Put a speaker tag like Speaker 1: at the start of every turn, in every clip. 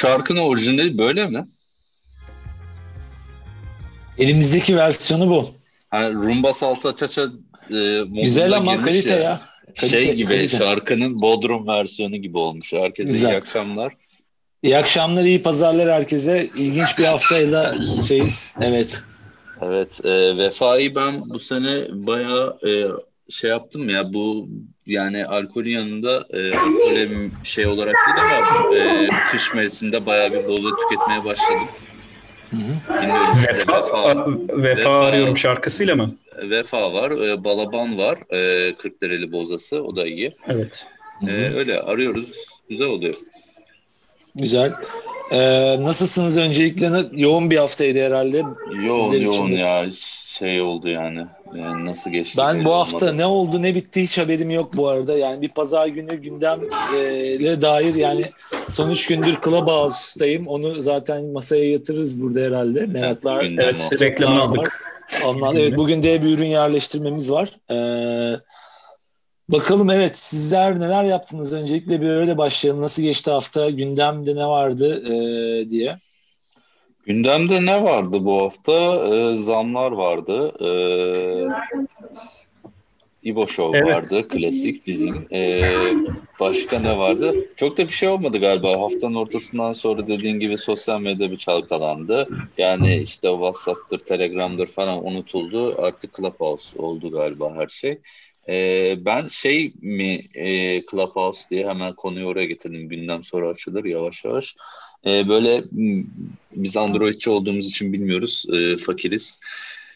Speaker 1: şarkının orijinali böyle mi?
Speaker 2: Elimizdeki versiyonu bu.
Speaker 1: Ha, rumba salsa çaça e,
Speaker 2: Güzel ama kalite ya. Kalite,
Speaker 1: şey gibi
Speaker 2: kalite.
Speaker 1: şarkının Bodrum versiyonu gibi olmuş. Herkese
Speaker 2: Güzel.
Speaker 1: iyi akşamlar.
Speaker 2: İyi akşamlar, iyi pazarlar herkese. İlginç bir haftayla şeyiz. Evet.
Speaker 1: Evet, e, Vefa'yı ben bu sene bayağı e, şey yaptım ya bu yani alkolün yanında e, alkole şey olarak değil ama e, kış mevsiminde bayağı bir boza tüketmeye başladım. Bilmiyorum işte
Speaker 3: Vefa,
Speaker 1: Vefa,
Speaker 3: vefa,
Speaker 1: Vefa.
Speaker 3: arıyorum şarkısıyla mı?
Speaker 1: Vefa var, e, Balaban var, e, Kırklareli bozası o da iyi.
Speaker 3: Evet.
Speaker 1: E, öyle arıyoruz, güzel oluyor.
Speaker 2: Güzel. Ee, nasılsınız öncelikle? Yoğun bir haftaydı herhalde.
Speaker 1: Yoğun
Speaker 2: Sizler için
Speaker 1: yoğun
Speaker 2: de.
Speaker 1: ya şey oldu yani. Yani nasıl geçti?
Speaker 2: Ben bu hafta
Speaker 1: olmadı.
Speaker 2: ne oldu ne bitti hiç haberim yok bu arada. Yani bir pazar günü gündemle dair yani son üç gündür Clubhouse'dayım. Onu zaten masaya yatırırız burada herhalde. Meraklar
Speaker 3: Evet, reklamını
Speaker 2: var.
Speaker 3: aldık.
Speaker 2: Ondan, evet bugün de bir ürün yerleştirmemiz var. Ee, bakalım evet sizler neler yaptınız? Öncelikle bir öyle başlayalım. Nasıl geçti hafta? Gündemde ne vardı ee, diye.
Speaker 1: Gündemde ne vardı bu hafta? Ee, zamlar vardı. Ee, İbo Show
Speaker 3: Evet.
Speaker 1: vardı. Klasik bizim. Ee, başka ne vardı? Çok da bir şey olmadı galiba. Haftanın ortasından sonra dediğin gibi sosyal medya bir çalkalandı. Yani işte WhatsApp'tır, Telegram'dır falan unutuldu. Artık Clubhouse oldu galiba her şey. Ee, ben şey mi e, Clubhouse diye hemen konuyu oraya getirdim. Gündem sonra açılır yavaş yavaş. Ee, böyle biz Androidçi olduğumuz için bilmiyoruz. Ee, fakiriz.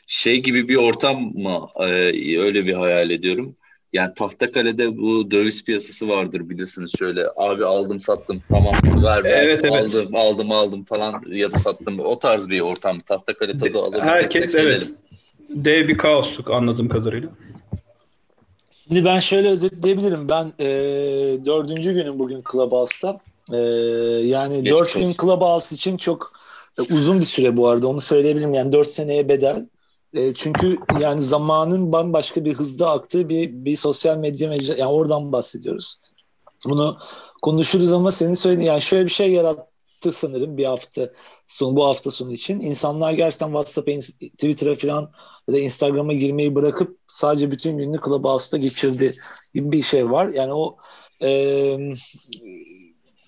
Speaker 1: Şey gibi bir ortam mı? Ee, öyle bir hayal ediyorum. Yani Tahtakale'de bu döviz piyasası vardır bilirsiniz şöyle abi aldım sattım tamam ver ver
Speaker 3: Evet, evet.
Speaker 1: aldım aldım aldım falan ya da sattım o tarz bir ortam Tahtakale tadı alabileceksek
Speaker 3: Herkes evet. Dev bir kaosluk anladığım kadarıyla.
Speaker 2: Şimdi ben şöyle özetleyebilirim. Ben e, dördüncü günüm bugün Clubhouse'da. E, yani
Speaker 1: Geçmiş
Speaker 2: dört gün. Clubhouse için çok e, uzun bir süre bu arada. Onu söyleyebilirim. Yani dört seneye bedel. E, çünkü yani zamanın bambaşka bir hızda aktığı bir, bir sosyal medya mecra. Yani oradan bahsediyoruz. Bunu konuşuruz ama senin söylediğin yani şöyle bir şey yarattı sanırım bir hafta sonu bu hafta sonu için. İnsanlar gerçekten WhatsApp'a, Twitter'a falan ya da Instagram'a girmeyi bırakıp sadece bütün gününü Clubhouse'da geçirdi gibi bir şey var. Yani o e,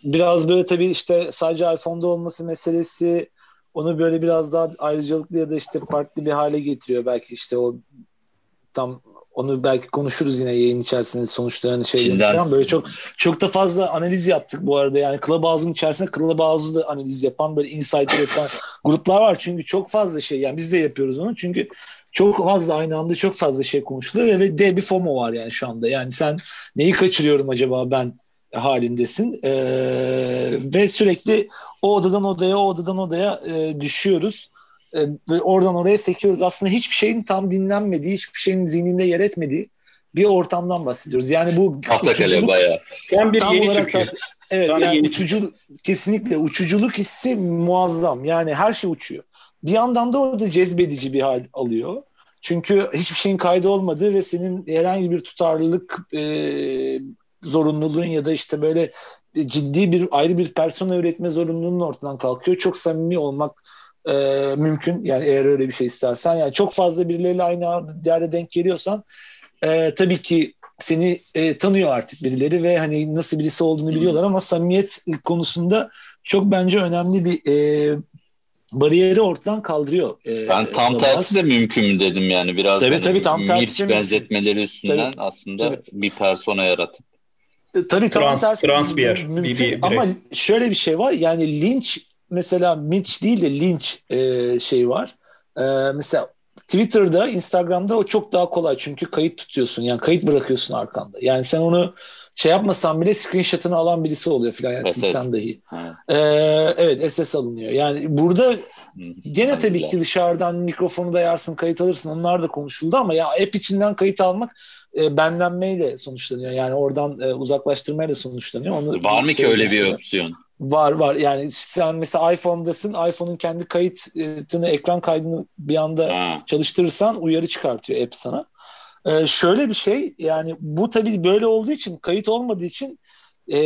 Speaker 2: biraz böyle tabii işte sadece iPhone'da olması meselesi onu böyle biraz daha ayrıcalıklı ya da işte farklı bir hale getiriyor. Belki işte o tam onu belki konuşuruz yine yayın içerisinde sonuçlarını
Speaker 1: Çin'den.
Speaker 2: falan. Böyle çok çok da fazla analiz yaptık bu arada. Yani Clubhouse'un içerisinde Clubhouse'u da analiz yapan böyle insight üreten gruplar var. Çünkü çok fazla şey yani biz de yapıyoruz onu. Çünkü çok fazla aynı anda çok fazla şey konuşuluyor ve de bir FOMO var yani şu anda. Yani sen neyi kaçırıyorum acaba ben halindesin. Ee, ve sürekli o odadan odaya, o odadan odaya e, düşüyoruz. E, ve oradan oraya sekiyoruz. Aslında hiçbir şeyin tam dinlenmediği, hiçbir şeyin zihninde yer etmediği bir ortamdan bahsediyoruz. Yani bu
Speaker 1: Tahtakale bayağı.
Speaker 3: Tam bir
Speaker 2: tam
Speaker 3: yeni
Speaker 2: olarak da- evet
Speaker 3: Tam
Speaker 2: yani
Speaker 3: yeni
Speaker 2: uçuculuk kesinlikle uçuculuk hissi muazzam. Yani her şey uçuyor. Bir yandan da orada cezbedici bir hal alıyor. Çünkü hiçbir şeyin kaydı olmadığı ve senin herhangi bir tutarlılık e, zorunluluğun ya da işte böyle ciddi bir ayrı bir persona üretme zorunluluğunun ortadan kalkıyor. Çok samimi olmak e, mümkün. Yani eğer öyle bir şey istersen. Yani çok fazla birileriyle aynı yerde denk geliyorsan e, tabii ki seni e, tanıyor artık birileri ve hani nasıl birisi olduğunu biliyorlar ama samimiyet konusunda çok bence önemli bir e, bariyeri ortadan kaldırıyor. E,
Speaker 1: Ben tam
Speaker 2: Clubhouse.
Speaker 1: tersi de mümkün mü dedim yani biraz
Speaker 2: Tabii,
Speaker 1: hani
Speaker 2: tabii, tam tersi mümkün.
Speaker 1: benzetmeleri üstünden
Speaker 2: Tabii,
Speaker 1: aslında
Speaker 2: tabii.
Speaker 1: bir persona yaratıp.
Speaker 2: E, Tabii tam
Speaker 3: Trans-
Speaker 2: tersi
Speaker 3: trans bir yer,
Speaker 2: mümkün
Speaker 3: bir- bir birey.
Speaker 2: ama şöyle bir şey var yani linç mesela Mitch değil de linç e, şey var. E, mesela Twitter'da, Instagram'da o çok daha kolay çünkü kayıt tutuyorsun yani kayıt bırakıyorsun arkanda. Yani sen onu şey yapmasan bile screenshot'ını alan birisi oluyor filan yani
Speaker 1: Evet,
Speaker 2: silsen dahi.
Speaker 1: Ha.
Speaker 2: E, evet SS alınıyor. Yani burada. Gene tabii ki dışarıdan mikrofonu dayarsın, kayıt alırsın. Onlar da konuşuldu ama ya app içinden kayıt almak e, benlenmeyle sonuçlanıyor. Yani oradan e, uzaklaştırmayla sonuçlanıyor. Onu
Speaker 1: Var mı ki öyle bir opsiyon?
Speaker 2: Var var. Yani sen mesela iPhone'dasın. iPhone'un kendi kayıtını, ekran kaydını bir anda
Speaker 1: Ha.
Speaker 2: çalıştırırsan uyarı çıkartıyor app sana. Ee, şöyle bir şey yani bu tabii böyle olduğu için kayıt olmadığı için e,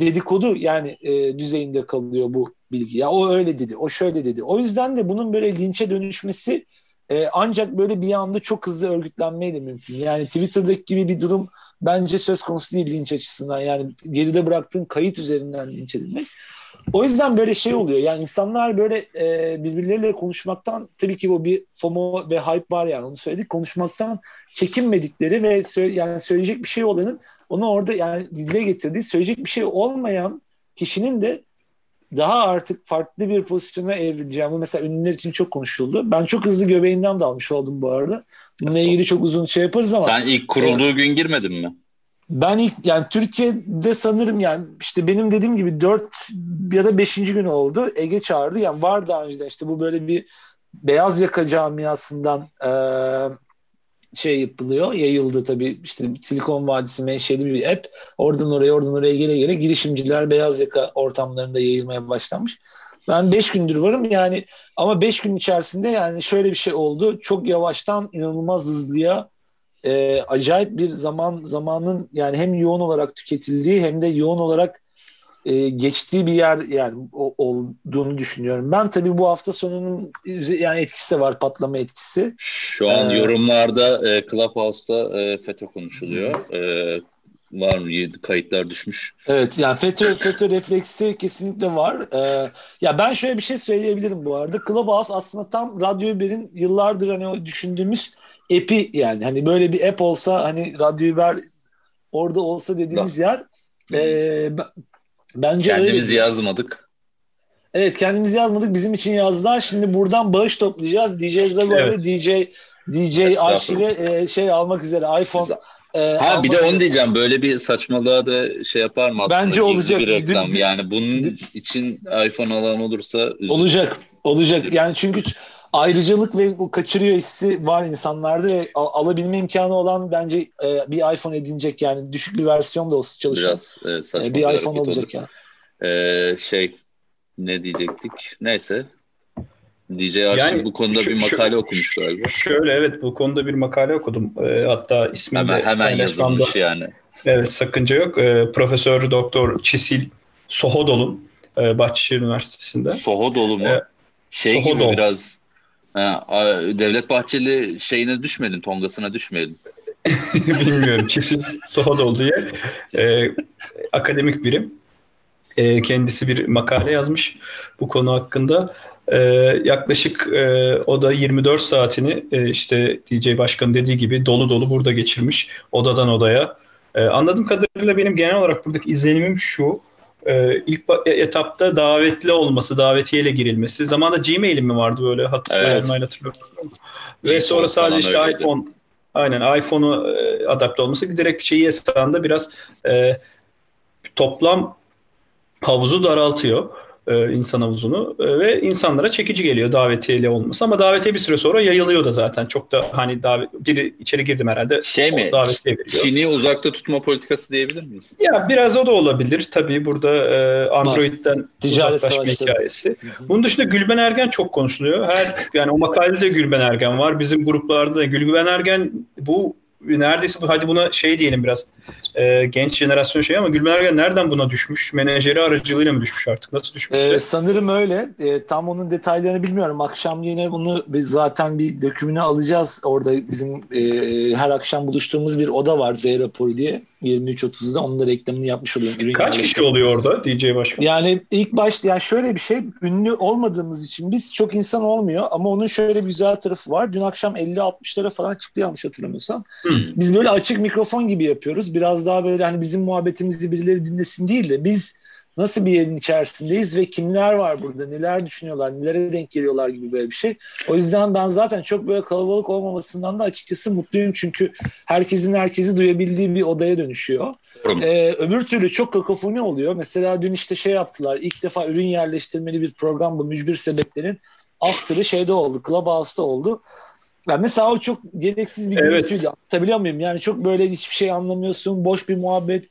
Speaker 2: dedikodu yani e, düzeyinde kalıyor bu bilgi. Ya o öyle dedi, o şöyle dedi. O yüzden de bunun böyle linçe dönüşmesi e, ancak böyle bir anda çok hızlı örgütlenmeyle mümkün. Yani Twitter'daki gibi bir durum bence söz konusu değil linç açısından. Yani geride bıraktığın kayıt üzerinden linç edilmek. O yüzden böyle şey oluyor. Yani insanlar böyle e, birbirleriyle konuşmaktan tabii ki bu bir FOMO ve hype var yani onu söyledik. Konuşmaktan çekinmedikleri ve sö- yani söyleyecek bir şey olanın onu orada yani dile getirdiği söyleyecek bir şey olmayan kişinin de daha artık farklı bir pozisyona evrileceğim. Bu mesela ünlüler için çok konuşuldu. Ben çok hızlı göbeğinden dalmış oldum bu arada. Bununla ilgili çok uzun şey yaparız ama
Speaker 1: Sen ilk kurulduğu gün girmedin mi?
Speaker 2: ben ilk yani Türkiye'de sanırım yani işte benim dediğim gibi 4 ya da 5. gün oldu. Ege çağırdı. Yani var daha önceden işte bu böyle bir beyaz yaka camiasından eee, şey yapılıyor. Yayıldı tabii işte Silikon Vadisi menşeli bir app. Oradan oraya oradan oraya gele gele girişimciler beyaz yaka ortamlarında yayılmaya başlamış. Ben 5 gündür varım yani ama 5 gün içerisinde yani şöyle bir şey oldu. Çok yavaştan inanılmaz hızlıya e, acayip bir zaman zamanın yani hem yoğun olarak tüketildiği hem de yoğun olarak e, geçtiği bir yer yani o- olduğunu düşünüyorum. Ben tabii bu hafta sonunun yani etkisi de var patlama etkisi.
Speaker 1: Şu an
Speaker 2: Ee,
Speaker 1: yorumlarda e, Clubhouse'da e, FETÖ konuşuluyor. E, var mı? Kayıtlar düşmüş.
Speaker 2: Evet yani FETÖ, FETÖ refleksi kesinlikle var. Ee, ya ben şöyle bir şey söyleyebilirim bu arada. Clubhouse aslında tam Radyo Haber'in yıllardır hani o düşündüğümüz app'i yani. Hani böyle bir app olsa hani Radyo Haber orada olsa dediğimiz yer. Ee, ben- bence öyle.
Speaker 1: Kendimiz yazmadık.
Speaker 2: Evet kendimiz yazmadık. Bizim için yazdılar. Şimdi buradan bağış toplayacağız. DJ Zago
Speaker 3: Evet.
Speaker 2: ve DJ DJ arşive e, şey almak üzere iPhone. e,
Speaker 1: Ha bir de onu diyeceğim. Böyle bir saçmalığa da şey yapar mı aslında?
Speaker 2: Bence olacak.
Speaker 1: bir reklam.
Speaker 2: Dün-
Speaker 1: yani bunun
Speaker 2: dün-
Speaker 1: için iPhone alan olursa üzülürüm.
Speaker 2: Olacak. Olacak. Yani çünkü ayrıcalık ve bu kaçırıyor hissi var insanlarda ve al- alabilme imkanı olan bence e, bir iPhone edinecek yani düşük bir versiyon da olsa çalışan
Speaker 1: Biraz e, saçma
Speaker 2: e,
Speaker 1: bir
Speaker 2: bir iPhone olacak yani.
Speaker 1: olur. E, şey ne diyecektik? Neyse. DJ Arşiv
Speaker 3: Yani
Speaker 1: bu konuda
Speaker 3: şu-
Speaker 1: bir
Speaker 3: şu-
Speaker 1: makale okumuştu galiba.
Speaker 3: Şöyle evet bu konuda bir makale okudum. Ee, hatta ismini
Speaker 1: Hemen,
Speaker 3: de
Speaker 1: hemen yazılmış yani.
Speaker 3: Evet sakınca yok. Ee, Profesör Doktor Çisil Sohodol'un e, Bahçeşehir Üniversitesi'nde.
Speaker 1: Soho dolu mu?
Speaker 3: Evet.
Speaker 1: Şey
Speaker 3: Soho
Speaker 1: gibi
Speaker 3: dolu.
Speaker 1: biraz ha, Devlet Bahçeli şeyine düşmeyelim, tongasına düşmeyelim.
Speaker 3: Bilmiyorum. Çisil Sohodol diye e, akademik birim. E, kendisi bir makale yazmış bu konu hakkında. E, yaklaşık e, o da 24 saatini e, işte DJ Başkan dediği gibi dolu dolu burada geçirmiş. Odadan odaya. E, anladığım kadarıyla benim genel olarak buradaki izlenimim şu. E, ilk etapta davetli olması, davetiyeyle girilmesi. Zamanında Gmail'im mi vardı böyle hatırlıyorum.
Speaker 1: Evet.
Speaker 3: hatırlıyorum. Ve sonra sadece işte
Speaker 1: öyleydi.
Speaker 3: iPhone Aynen iPhone'u e, adapte olması direkt şeyi esasında biraz e, toplam havuzu daraltıyor e, insan havuzunu e, ve insanlara çekici geliyor davetiyeli olması ama davetiye bir süre sonra yayılıyor da zaten çok da hani davet biri içeri girdim herhalde
Speaker 1: Şey mi?
Speaker 3: davetiye veriyor.
Speaker 1: Çin'i uzakta tutma politikası diyebilir miyiz?
Speaker 3: Ya biraz o da olabilir tabii burada e, Android'den
Speaker 2: Ticaret
Speaker 3: hikayesi. Bunun dışında Gülben Ergen çok konuşuluyor. Her yani o makalede Gülben Ergen var. Bizim gruplarda da Gülben Ergen bu neredeyse bu hadi buna şey diyelim biraz e, genç jenerasyon şey ama Gülben Ergen nereden buna düşmüş? Menajeri aracılığıyla mı düşmüş artık? Nasıl düşmüş?
Speaker 2: Ee, sanırım öyle. Ee, tam onun detaylarını bilmiyorum. Akşam yine bunu biz zaten bir dökümünü alacağız. Orada bizim e, her akşam buluştuğumuz bir oda var Z raporu diye. 23.30'da onun da reklamını yapmış oluyorum. Ürün
Speaker 3: Kaç
Speaker 2: yerleştirme.
Speaker 3: kişi oluyor orada DJ Başkan?
Speaker 2: Yani ilk başta yani şöyle bir şey ünlü olmadığımız için biz çok insan olmuyor ama onun şöyle bir güzel tarafı var. Dün akşam 50-60'lara falan çıktı yanlış hatırlamıyorsam.
Speaker 3: Hmm.
Speaker 2: Biz böyle açık mikrofon gibi yapıyoruz. Biraz daha böyle hani bizim muhabbetimizi birileri dinlesin değil de biz nasıl bir yerin içerisindeyiz ve kimler var burada, neler düşünüyorlar, nelere denk geliyorlar gibi böyle bir şey. O yüzden ben zaten çok böyle kalabalık olmamasından da açıkçası mutluyum çünkü herkesin herkesi duyabildiği bir odaya dönüşüyor. Ee, öbür türlü çok kakofoni oluyor. Mesela dün işte şey yaptılar. İlk defa ürün yerleştirmeli bir program bu mücbir sebeplerin after'ı şeyde oldu. Clubhouse'da oldu. Yani mesela o çok gereksiz bir
Speaker 3: Evet.
Speaker 2: gürültüydü. Anlatabiliyor muyum? Yani çok böyle hiçbir şey anlamıyorsun. Boş bir muhabbet.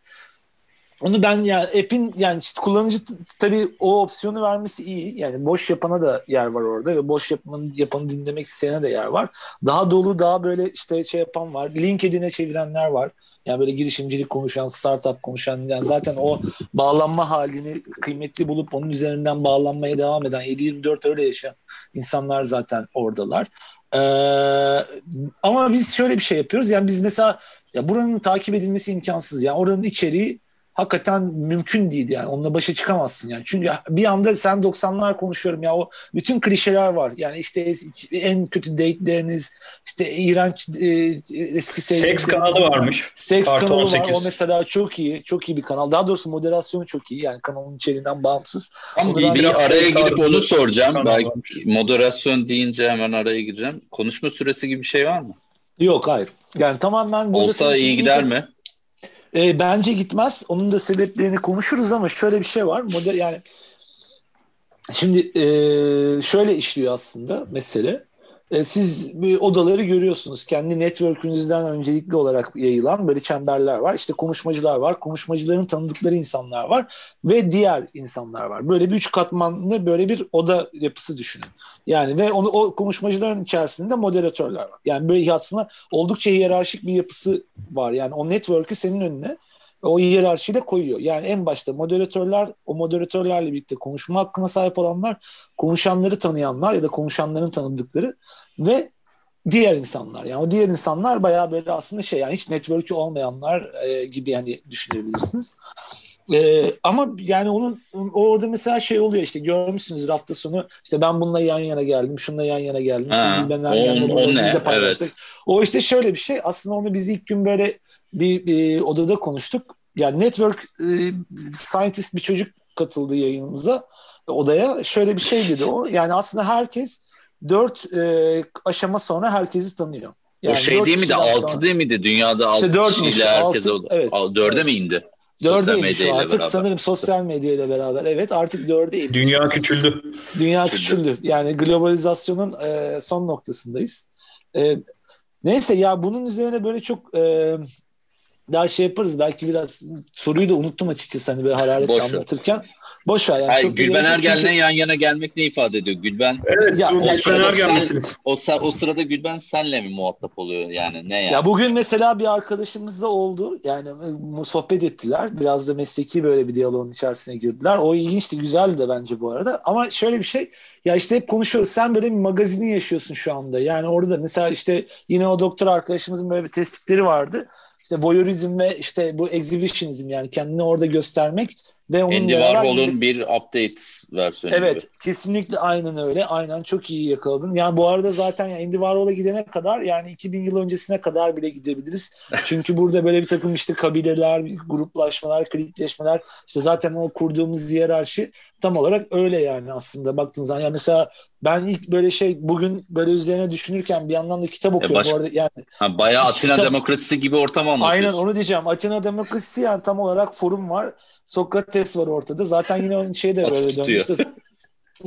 Speaker 2: Onu ben yani app'in yani işte kullanıcı tabii o opsiyonu vermesi iyi. Yani boş yapana da yer var orada ve boş yapanı, yapanı dinlemek isteyene de yer var. Daha dolu daha böyle işte şey yapan var. LinkedIn'e çevirenler var. Yani böyle girişimcilik konuşan, startup konuşan yani zaten o bağlanma halini kıymetli bulup onun üzerinden bağlanmaya devam eden 7-24 öyle yaşayan insanlar zaten oradalar. Ee, ama biz şöyle bir şey yapıyoruz. Yani biz mesela ya buranın takip edilmesi imkansız. Yani oranın içeriği hakikaten mümkün değil yani. Onunla başa çıkamazsın yani. Çünkü bir anda sen 90'lar konuşuyorum ya o bütün klişeler var. Yani işte en kötü date'leriniz, işte iğrenç e, eski
Speaker 3: Seks
Speaker 2: sevgilileriniz
Speaker 3: kanalı varmış.
Speaker 2: Seks
Speaker 3: Artı
Speaker 2: kanalı var.
Speaker 3: 18.
Speaker 2: O mesela çok iyi. Çok iyi bir kanal. Daha doğrusu moderasyonu çok iyi. Yani kanalın içeriğinden bağımsız. Ben-
Speaker 1: bir araya girip onu soracağım. Belki moderasyon deyince hemen araya gireceğim. Konuşma süresi gibi bir şey var mı?
Speaker 2: Yok hayır. Yani tamamen burada
Speaker 1: Olsa iyi gider mi?
Speaker 2: E, bence gitmez. Onun da sebeplerini konuşuruz ama şöyle bir şey var. Model yani şimdi e, şöyle işliyor aslında mesele. E, siz bir odaları görüyorsunuz. Kendi network'ünüzden öncelikli olarak yayılan böyle çemberler var. İşte konuşmacılar var. Konuşmacıların tanıdıkları insanlar var ve diğer insanlar var. Böyle bir üç katmanlı böyle bir oda yapısı düşünün. Yani ve onu o konuşmacıların içerisinde moderatörler var. Yani böyle aslında oldukça hiyerarşik bir yapısı var. Yani o network'ü senin önüne o hiyerarşiyle koyuyor. Yani en başta moderatörler, o moderatörlerle birlikte konuşma hakkına sahip olanlar, konuşanları tanıyanlar ya da konuşanların tanıdıkları ve diğer insanlar. Yani o diğer insanlar bayağı böyle aslında şey yani hiç network'ü olmayanlar e, gibi yani düşünebilirsiniz. E, ama yani onun orada mesela şey oluyor işte görmüşsünüz hafta sonu işte ben bununla yan yana geldim, şununla yan yana geldim.
Speaker 1: Ha,
Speaker 2: Gülben
Speaker 1: o-
Speaker 2: Ergen'le
Speaker 1: o
Speaker 2: biz de paylaştık. O işte şöyle bir şey. Aslında onu biz ilk gün böyle bir, bir odada konuştuk. Yani network e, scientist bir çocuk katıldı yayınımıza odaya. Şöyle bir şey dedi o. Yani aslında herkes dört e, aşama sonra herkesi tanıyor. Yani
Speaker 1: o şey değil miydi? Altı
Speaker 2: sonra-
Speaker 1: değil miydi? Dünyada altı
Speaker 2: İşte
Speaker 1: kişiyle herkes oldu.
Speaker 2: evet.
Speaker 1: Dörde mi indi?
Speaker 2: O
Speaker 1: medyayla
Speaker 2: artık
Speaker 1: beraber.
Speaker 2: sanırım sosyal medyayla beraber. Evet artık dördeymiş.
Speaker 3: Dünya küçüldü.
Speaker 2: Dünya
Speaker 1: Küçüldü.
Speaker 2: küçüldü. Yani globalizasyonun e, son noktasındayız. E, neyse ya bunun üzerine böyle çok e, daha şey yaparız. Belki biraz soruyu da unuttum açıkçası hani böyle hararetle
Speaker 1: Boş ver.
Speaker 2: Boş ver yani.
Speaker 1: Hayır, Gülben. Ergen'le
Speaker 2: Çünkü-
Speaker 1: yan yana gelmek ne ifade ediyor? Gülben
Speaker 3: Evet,
Speaker 2: Ya, yani
Speaker 3: Gülben
Speaker 1: şöyle
Speaker 3: Ergen
Speaker 1: sen-
Speaker 3: meselesi.
Speaker 1: o, o sırada Gülben senle mi muhatap oluyor yani? Ne yani?
Speaker 2: Ya bugün mesela bir arkadaşımızla oldu. Yani e, sohbet ettiler. Biraz da mesleki böyle bir diyaloğun içerisine girdiler. O ilginçti, güzeldi de bence bu arada. Ama şöyle bir şey. Ya işte hep konuşuyoruz. Sen böyle bir magazini yaşıyorsun şu anda. Yani orada mesela işte yine o doktor arkadaşımızın böyle bir tespitleri vardı. İşte voyeurizm ve işte bu exhibitionizm yani kendini orada göstermek ve onun
Speaker 1: Andy Warhol'un bir update versiyonu
Speaker 2: Evet,
Speaker 1: gibi.
Speaker 2: kesinlikle aynen öyle. Aynen çok iyi yakaladın. Yani bu arada zaten yani Andy Warhol'a gidene kadar yani 2000 yıl öncesine kadar bile gidebiliriz. Çünkü burada böyle bir takım işte kabileler, gruplaşmalar, klikleşmeler işte zaten o kurduğumuz hiyerarşi tam olarak öyle yani aslında baktığınız zaman. Yani mesela ben ilk böyle şey bugün böyle üzerine düşünürken bir yandan da kitap okuyorum.
Speaker 1: baş-
Speaker 2: Bu arada yani
Speaker 1: Ha, bayağı Atina
Speaker 2: Kitap-
Speaker 1: demokrasisi gibi ortam anlatıyorsun.
Speaker 2: Aynen onu diyeceğim. Atina demokrasisi yani tam olarak forum var. Sokrates var ortada. Zaten yine onun şey de böyle dönmüştü.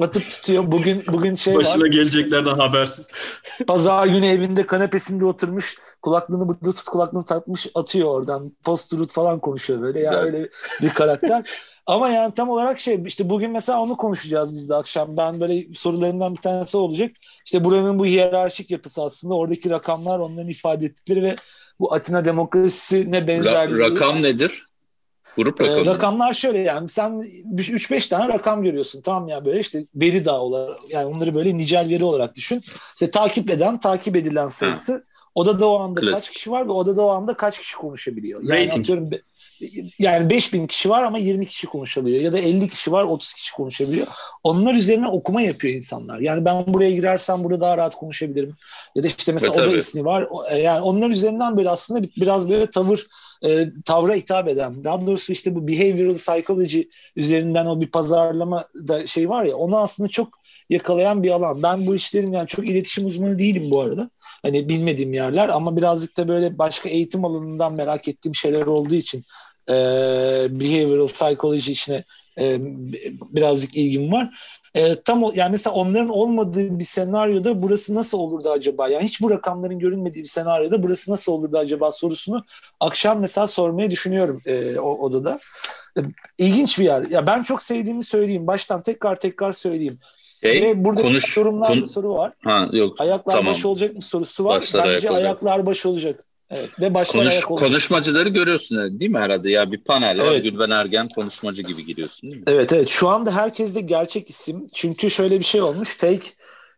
Speaker 2: Atıp tutuyor. Bugün bugün şey
Speaker 3: Başına
Speaker 2: var.
Speaker 3: geleceklerden habersiz.
Speaker 2: Pazar günü evinde kanepesinde oturmuş. Kulaklığını bluetooth kulaklığını takmış atıyor oradan. Post truth falan konuşuyor böyle. Ya
Speaker 1: Güzel.
Speaker 2: öyle bir karakter. Ama yani tam olarak şey işte bugün mesela onu konuşacağız biz de akşam. Ben böyle sorularımdan bir tanesi olacak. İşte buranın bu hiyerarşik yapısı aslında oradaki rakamlar onların ifade ettikleri ve bu Atina demokrasisine benzerliği.
Speaker 1: Ra- rakam nedir? Grup
Speaker 2: Ee,
Speaker 1: rakamı.
Speaker 2: rakamlar şöyle yani sen 3-5 tane rakam görüyorsun tamam ya böyle işte veri dağı olarak yani onları böyle nicel veri olarak düşün. İşte takip eden takip edilen sayısı odada o anda
Speaker 1: Klasik.
Speaker 2: kaç kişi var ve odada o anda kaç kişi konuşabiliyor. Yani
Speaker 3: Rating.
Speaker 2: atıyorum yani 5000 kişi var ama 20 kişi konuşabiliyor ya da 50 kişi var 30 kişi konuşabiliyor. Onlar üzerine okuma yapıyor insanlar. Yani ben buraya girersem burada daha rahat konuşabilirim. Ya da işte mesela
Speaker 1: Evet,
Speaker 2: oda ismi var. E, Yani onlar üzerinden böyle aslında bir- biraz böyle tavır e, tavra hitap eden. Daha doğrusu işte bu behavioral psychology üzerinden o bir pazarlama da şey var ya onu aslında çok yakalayan bir alan. Ben bu işlerin yani çok iletişim uzmanı değilim bu arada. Hani bilmediğim yerler ama birazcık da böyle başka eğitim alanından merak ettiğim şeyler olduğu için e, behavioral psychology içine e, birazcık ilgim var. E, tam yani mesela onların olmadığı bir senaryoda burası nasıl olurdu acaba? Yani hiç bu rakamların görünmediği bir senaryoda burası nasıl olurdu acaba sorusunu akşam mesela sormayı düşünüyorum e, o odada. E, İlginç bir yer. Ya ben çok sevdiğimi söyleyeyim. Baştan tekrar tekrar söyleyeyim.
Speaker 1: Şey,
Speaker 2: Ve burada
Speaker 1: konuş,
Speaker 2: yorumlarda
Speaker 1: kon-
Speaker 2: soru var.
Speaker 1: ha, yok.
Speaker 2: Ayaklar
Speaker 1: Tamam.
Speaker 2: baş olacak mı sorusu var.
Speaker 1: Başlar
Speaker 2: Bence
Speaker 1: ayak olacak.
Speaker 2: ayaklar baş olacak. Evet. Ve başlar
Speaker 1: Konuş,
Speaker 2: ayak olacak.
Speaker 1: konuşmacıları görüyorsun değil mi herhalde? Ya bir panel var.
Speaker 2: Evet.
Speaker 1: Gülben Ergen konuşmacı gibi giriyorsun değil mi?
Speaker 2: Evet evet. Şu anda herkes de gerçek isim. Çünkü şöyle bir şey olmuş. Fake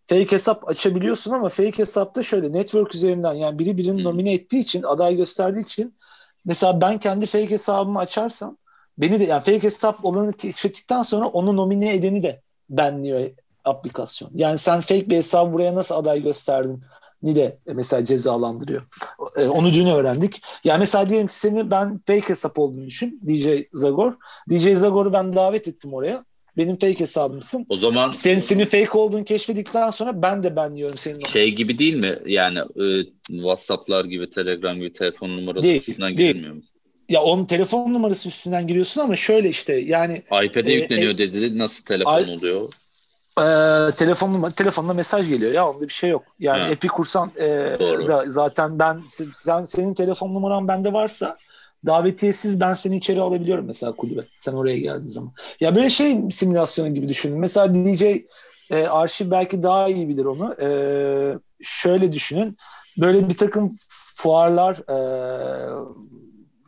Speaker 2: fake hesap açabiliyorsun ama fake hesapta şöyle network üzerinden yani biri birini
Speaker 1: Hmm.
Speaker 2: nomine ettiği için aday gösterdiği için mesela ben kendi fake hesabımı açarsam beni de yani fake hesap olanı keşfettikten sonra onu nomine edeni de benliyor aplikasyon. Yani sen fake bir hesabı buraya nasıl aday gösterdin ni de mesela cezalandırıyor. E, Onu dün öğrendik. Yani mesela diyelim ki seni ben fake hesap olduğunu düşün. DJ Zagor. DJ Zagor'u ben davet ettim oraya. Benim fake hesabımsın.
Speaker 1: O zaman
Speaker 2: Sen, senin fake olduğunu keşfedikten sonra ben de benliyorum senin. onu.
Speaker 1: şey gibi değil mi? Yani e, WhatsApp'lar gibi, Telegram gibi telefon numarası
Speaker 2: Değil,
Speaker 1: üstünden
Speaker 2: değil.
Speaker 1: girilmiyor mu?
Speaker 2: Ya onun telefon numarası üstünden giriyorsun ama şöyle işte yani
Speaker 1: iPad'e
Speaker 2: E,
Speaker 1: yükleniyor
Speaker 2: e,
Speaker 1: dedi. Nasıl telefon
Speaker 2: Ay-
Speaker 1: oluyor?
Speaker 2: E, telefon numara, telefonla mesaj geliyor ya onda bir şey yok. Yani
Speaker 1: Ha.
Speaker 2: Epi kursan e,
Speaker 1: Doğru.
Speaker 2: da zaten ben sen senin telefon numaran bende varsa davetiyesiz ben seni içeri alabiliyorum mesela kulübe. Sen oraya geldiğin zaman. Ya böyle şey simülasyonu gibi düşünün. Mesela DJ e, arşiv belki daha iyi bilir onu. E, şöyle düşünün. Böyle bir takım fuarlar e,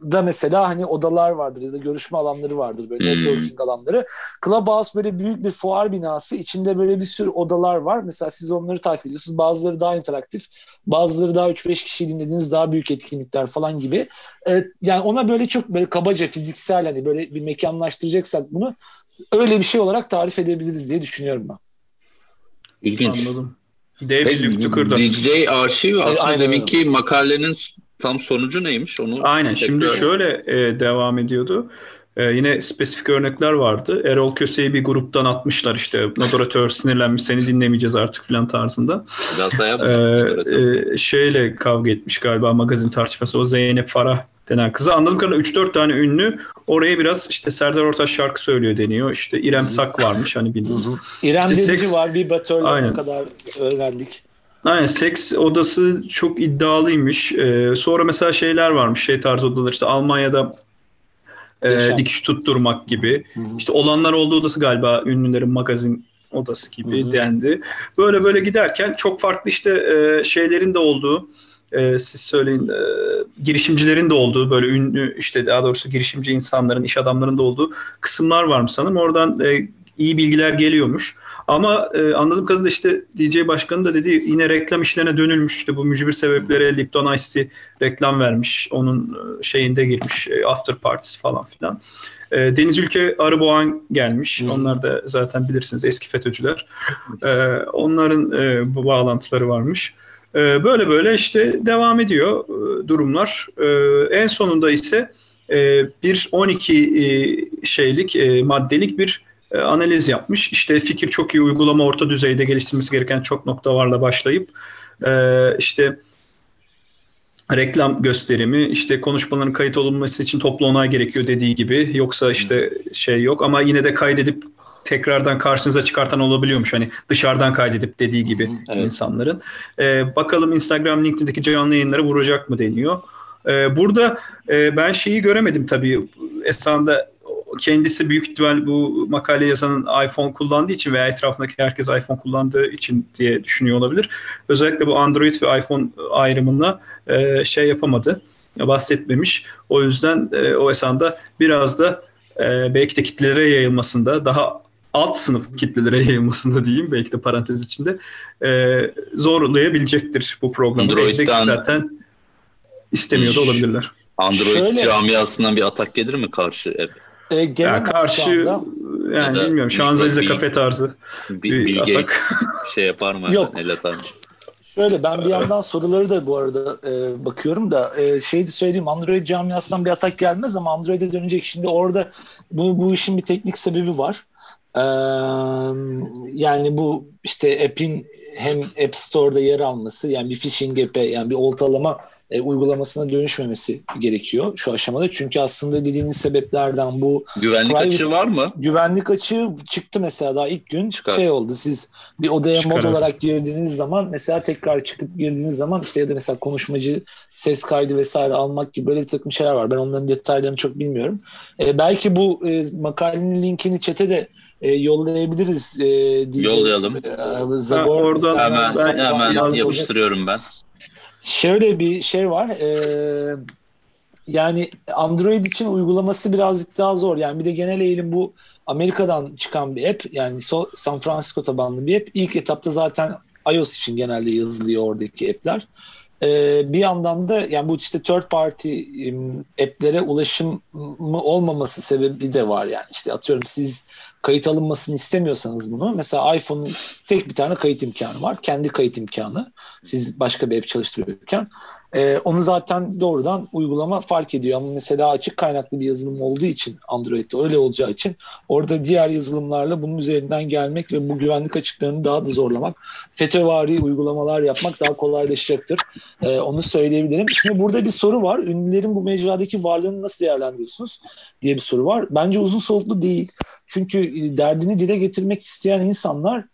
Speaker 2: da mesela hani odalar vardır ya da görüşme alanları vardır böyle
Speaker 1: Hmm.
Speaker 2: networking alanları. Clubhouse böyle büyük bir fuar binası. içinde böyle bir sürü odalar var. Mesela siz onları takip ediyorsunuz. Bazıları daha interaktif, bazıları daha 3-5 kişi dinlediğiniz daha büyük etkinlikler falan gibi. Evet, yani ona böyle çok böyle kabaca fiziksel hani böyle bir mekanlaştıracaksak bunu öyle bir şey olarak tarif edebiliriz diye düşünüyorum ben.
Speaker 1: İlginç.
Speaker 3: Anladım. Dev tükürdü.
Speaker 1: DJ arşiv aslında
Speaker 2: aynen
Speaker 1: deminki makalenin tam sonucu neymiş? Onu
Speaker 3: Aynen. Şimdi
Speaker 1: tekrar-
Speaker 3: şöyle e, devam ediyordu. E, yine spesifik örnekler vardı. Erol Köse'yi bir gruptan atmışlar işte. Moderatör sinirlenmiş seni dinlemeyeceğiz artık filan tarzında.
Speaker 1: Biraz
Speaker 3: E, e, şeyle kavga etmiş galiba magazin tartışması. O Zeynep Farah denen kızı. Anladığım kadarıyla 3-4 tane ünlü oraya biraz işte Serdar Ortaç şarkı söylüyor deniyor. İşte İrem Sak varmış hani bildiğiniz.
Speaker 2: İrem
Speaker 3: İşte seks-
Speaker 2: var, bir batörle kadar öğrendik.
Speaker 3: Aynen seks odası çok iddialıymış. Ee, sonra mesela şeyler varmış şey tarzı odalar işte Almanya'da e,
Speaker 2: Yaşam.
Speaker 3: dikiş tutturmak gibi. İşte olanlar olduğu odası galiba ünlülerin magazin odası gibi
Speaker 2: Hı hı.
Speaker 3: dendi. Böyle böyle giderken çok farklı işte e, şeylerin de olduğu e, siz söyleyin e, girişimcilerin de olduğu böyle ünlü işte daha doğrusu girişimci insanların iş adamlarının da olduğu kısımlar varmış sanırım. Oradan e, iyi bilgiler geliyormuş. Ama e, anladığım kadarıyla işte DJ Başkanı da dedi yine reklam işlerine dönülmüş. İşte bu mücbir sebeplere Lipton Ice reklam vermiş. Onun e, şeyinde girmiş. e, after partisi falan filan. E, Deniz Ülke Arıboğan gelmiş.
Speaker 2: Hı.
Speaker 3: Onlar da zaten bilirsiniz eski FETÖ'cüler. E, onların e, bu bağlantıları varmış. E, böyle böyle işte devam ediyor e, durumlar. E, en sonunda ise e, bir 12 e, şeylik e, maddelik bir e, analiz yapmış. İşte fikir çok iyi uygulama orta düzeyde geliştirmesi gereken çok nokta varla başlayıp e, işte reklam gösterimi, işte konuşmaların kayıt olunması için toplu onay gerekiyor dediği gibi. Yoksa işte şey yok ama yine de kaydedip tekrardan karşınıza çıkartan olabiliyormuş. Hani dışarıdan kaydedip dediği gibi
Speaker 2: Evet.
Speaker 3: insanların. E, bakalım Instagram, LinkedIn'deki canlı yayınlara vuracak mı deniyor. E, burada e, ben şeyi göremedim tabii. Esasında kendisi büyük ihtimal bu makale yazanın iPhone kullandığı için veya etrafındaki herkes iPhone kullandığı için diye düşünüyor olabilir. Özellikle bu Android ve iPhone ayrımına e, şey yapamadı, bahsetmemiş. O yüzden e, o esanda biraz da e, belki de kitlelere yayılmasında daha alt sınıf kitlelere yayılmasında diyeyim belki de parantez içinde e, zorlayabilecektir bu programı.
Speaker 1: Android'den
Speaker 3: zaten istemiyor da olabilirler.
Speaker 1: Android
Speaker 2: Şöyle-
Speaker 1: camiasından bir atak gelir mi karşı app?
Speaker 2: E,
Speaker 3: Ya
Speaker 2: gelemez şu
Speaker 3: karşı yani
Speaker 1: Ya
Speaker 3: bilmiyorum Şanzelize kafe tarzı
Speaker 1: Bir,
Speaker 3: bir atak.
Speaker 1: şey yapar mı?
Speaker 2: Yok.
Speaker 1: El atar mı?
Speaker 2: Şöyle ben bir yandan soruları da bu arada e, bakıyorum da e, şey de söyleyeyim Android camiasından bir atak gelmez ama Android'e dönecek. Şimdi orada bu, bu işin bir teknik sebebi var. Ee, yani bu işte app'in hem App Store'da yer alması yani bir phishing app'e yani bir oltalama e, uygulamasına dönüşmemesi gerekiyor şu aşamada. Çünkü aslında dediğiniz sebeplerden bu
Speaker 1: Güvenlik
Speaker 2: Private-
Speaker 1: açığı var mı?
Speaker 2: güvenlik açığı çıktı mesela daha ilk gün
Speaker 1: Çıkar.
Speaker 2: şey oldu siz bir odaya
Speaker 3: Çıkar,
Speaker 2: mod olarak girdiğiniz zaman mesela tekrar çıkıp girdiğiniz zaman işte ya da mesela konuşmacı ses kaydı vesaire almak gibi böyle bir takım şeyler var. Ben onların detaylarını çok bilmiyorum. E, belki bu e, makalenin linkini çete de e, yollayabiliriz. E, diyeceğim.
Speaker 1: Yollayalım.
Speaker 2: E,
Speaker 3: Ha,
Speaker 2: Zagor,
Speaker 3: oradan
Speaker 1: Hemen
Speaker 3: ben-
Speaker 1: hemen yapıştırıyorum ben.
Speaker 2: Şöyle bir şey var. Ee, yani Android için uygulaması birazcık daha zor. Yani bir de genel eğilim bu Amerika'dan çıkan bir app. Yani San Francisco tabanlı bir app. İlk etapta zaten iOS için genelde yazılıyor oradaki app'ler. Ee, bir yandan da yani bu işte third party app'lere ulaşımı olmaması sebebi de var yani. İşte atıyorum siz kayıt alınmasını istemiyorsanız bunu mesela iPhone'un tek bir tane kayıt imkanı var. Kendi kayıt imkanı siz başka bir app çalıştırıyorken e, onu zaten doğrudan uygulama fark ediyor. Ama mesela açık kaynaklı bir yazılım olduğu için Android'de öyle olacağı için orada diğer yazılımlarla bunun üzerinden gelmek ve bu güvenlik açıklarını daha da zorlamak, FETÖ'vari uygulamalar yapmak daha kolaylaşacaktır. E, onu söyleyebilirim. Şimdi burada bir soru var. Ünlülerin bu mecradaki varlığını nasıl değerlendiriyorsunuz diye bir soru var. Bence uzun soluklu değil. Çünkü e, derdini dile getirmek isteyen insanlar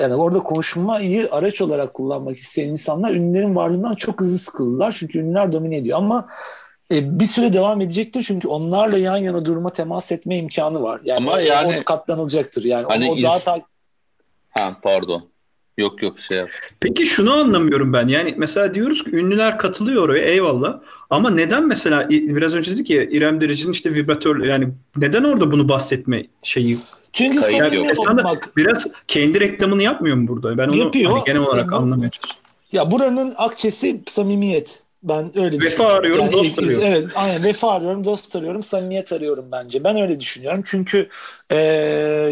Speaker 2: yani orada konuşmayı araç olarak kullanmak isteyen insanlar ünlülerin varlığından çok hızlı sıkıldılar. Çünkü ünlüler domine ediyor ama e, bir süre devam edecektir çünkü onlarla yan yana durma temas etme imkanı var. Yani,
Speaker 1: Ama yani-
Speaker 2: o katlanılacaktır. Yani
Speaker 1: Hani
Speaker 2: o, o daha ta-
Speaker 1: Ha pardon. Yok yok şey yap.
Speaker 3: Peki şunu anlamıyorum ben. Yani mesela diyoruz ki ünlüler katılıyor oraya eyvallah. Ama neden mesela biraz önce dedik ya İrem Derici'nin işte vibratör yani neden orada bunu bahsetme şeyi
Speaker 2: çünkü
Speaker 1: Kayıt
Speaker 2: samimi olmak.
Speaker 3: biraz kendi reklamını yapmıyor mu burada? Ben onu
Speaker 2: Yapıyor.
Speaker 3: hani genel olarak çalışıyorum.
Speaker 2: Ya buranın akçesi samimiyet. Ben öyle
Speaker 3: Vefa
Speaker 2: düşünüyorum.
Speaker 3: arıyorum, dost
Speaker 2: ilk-
Speaker 3: arıyorum.
Speaker 2: Evet, aynen vefa arıyorum, dost arıyorum, samimiyet arıyorum bence. Ben öyle düşünüyorum. Çünkü e,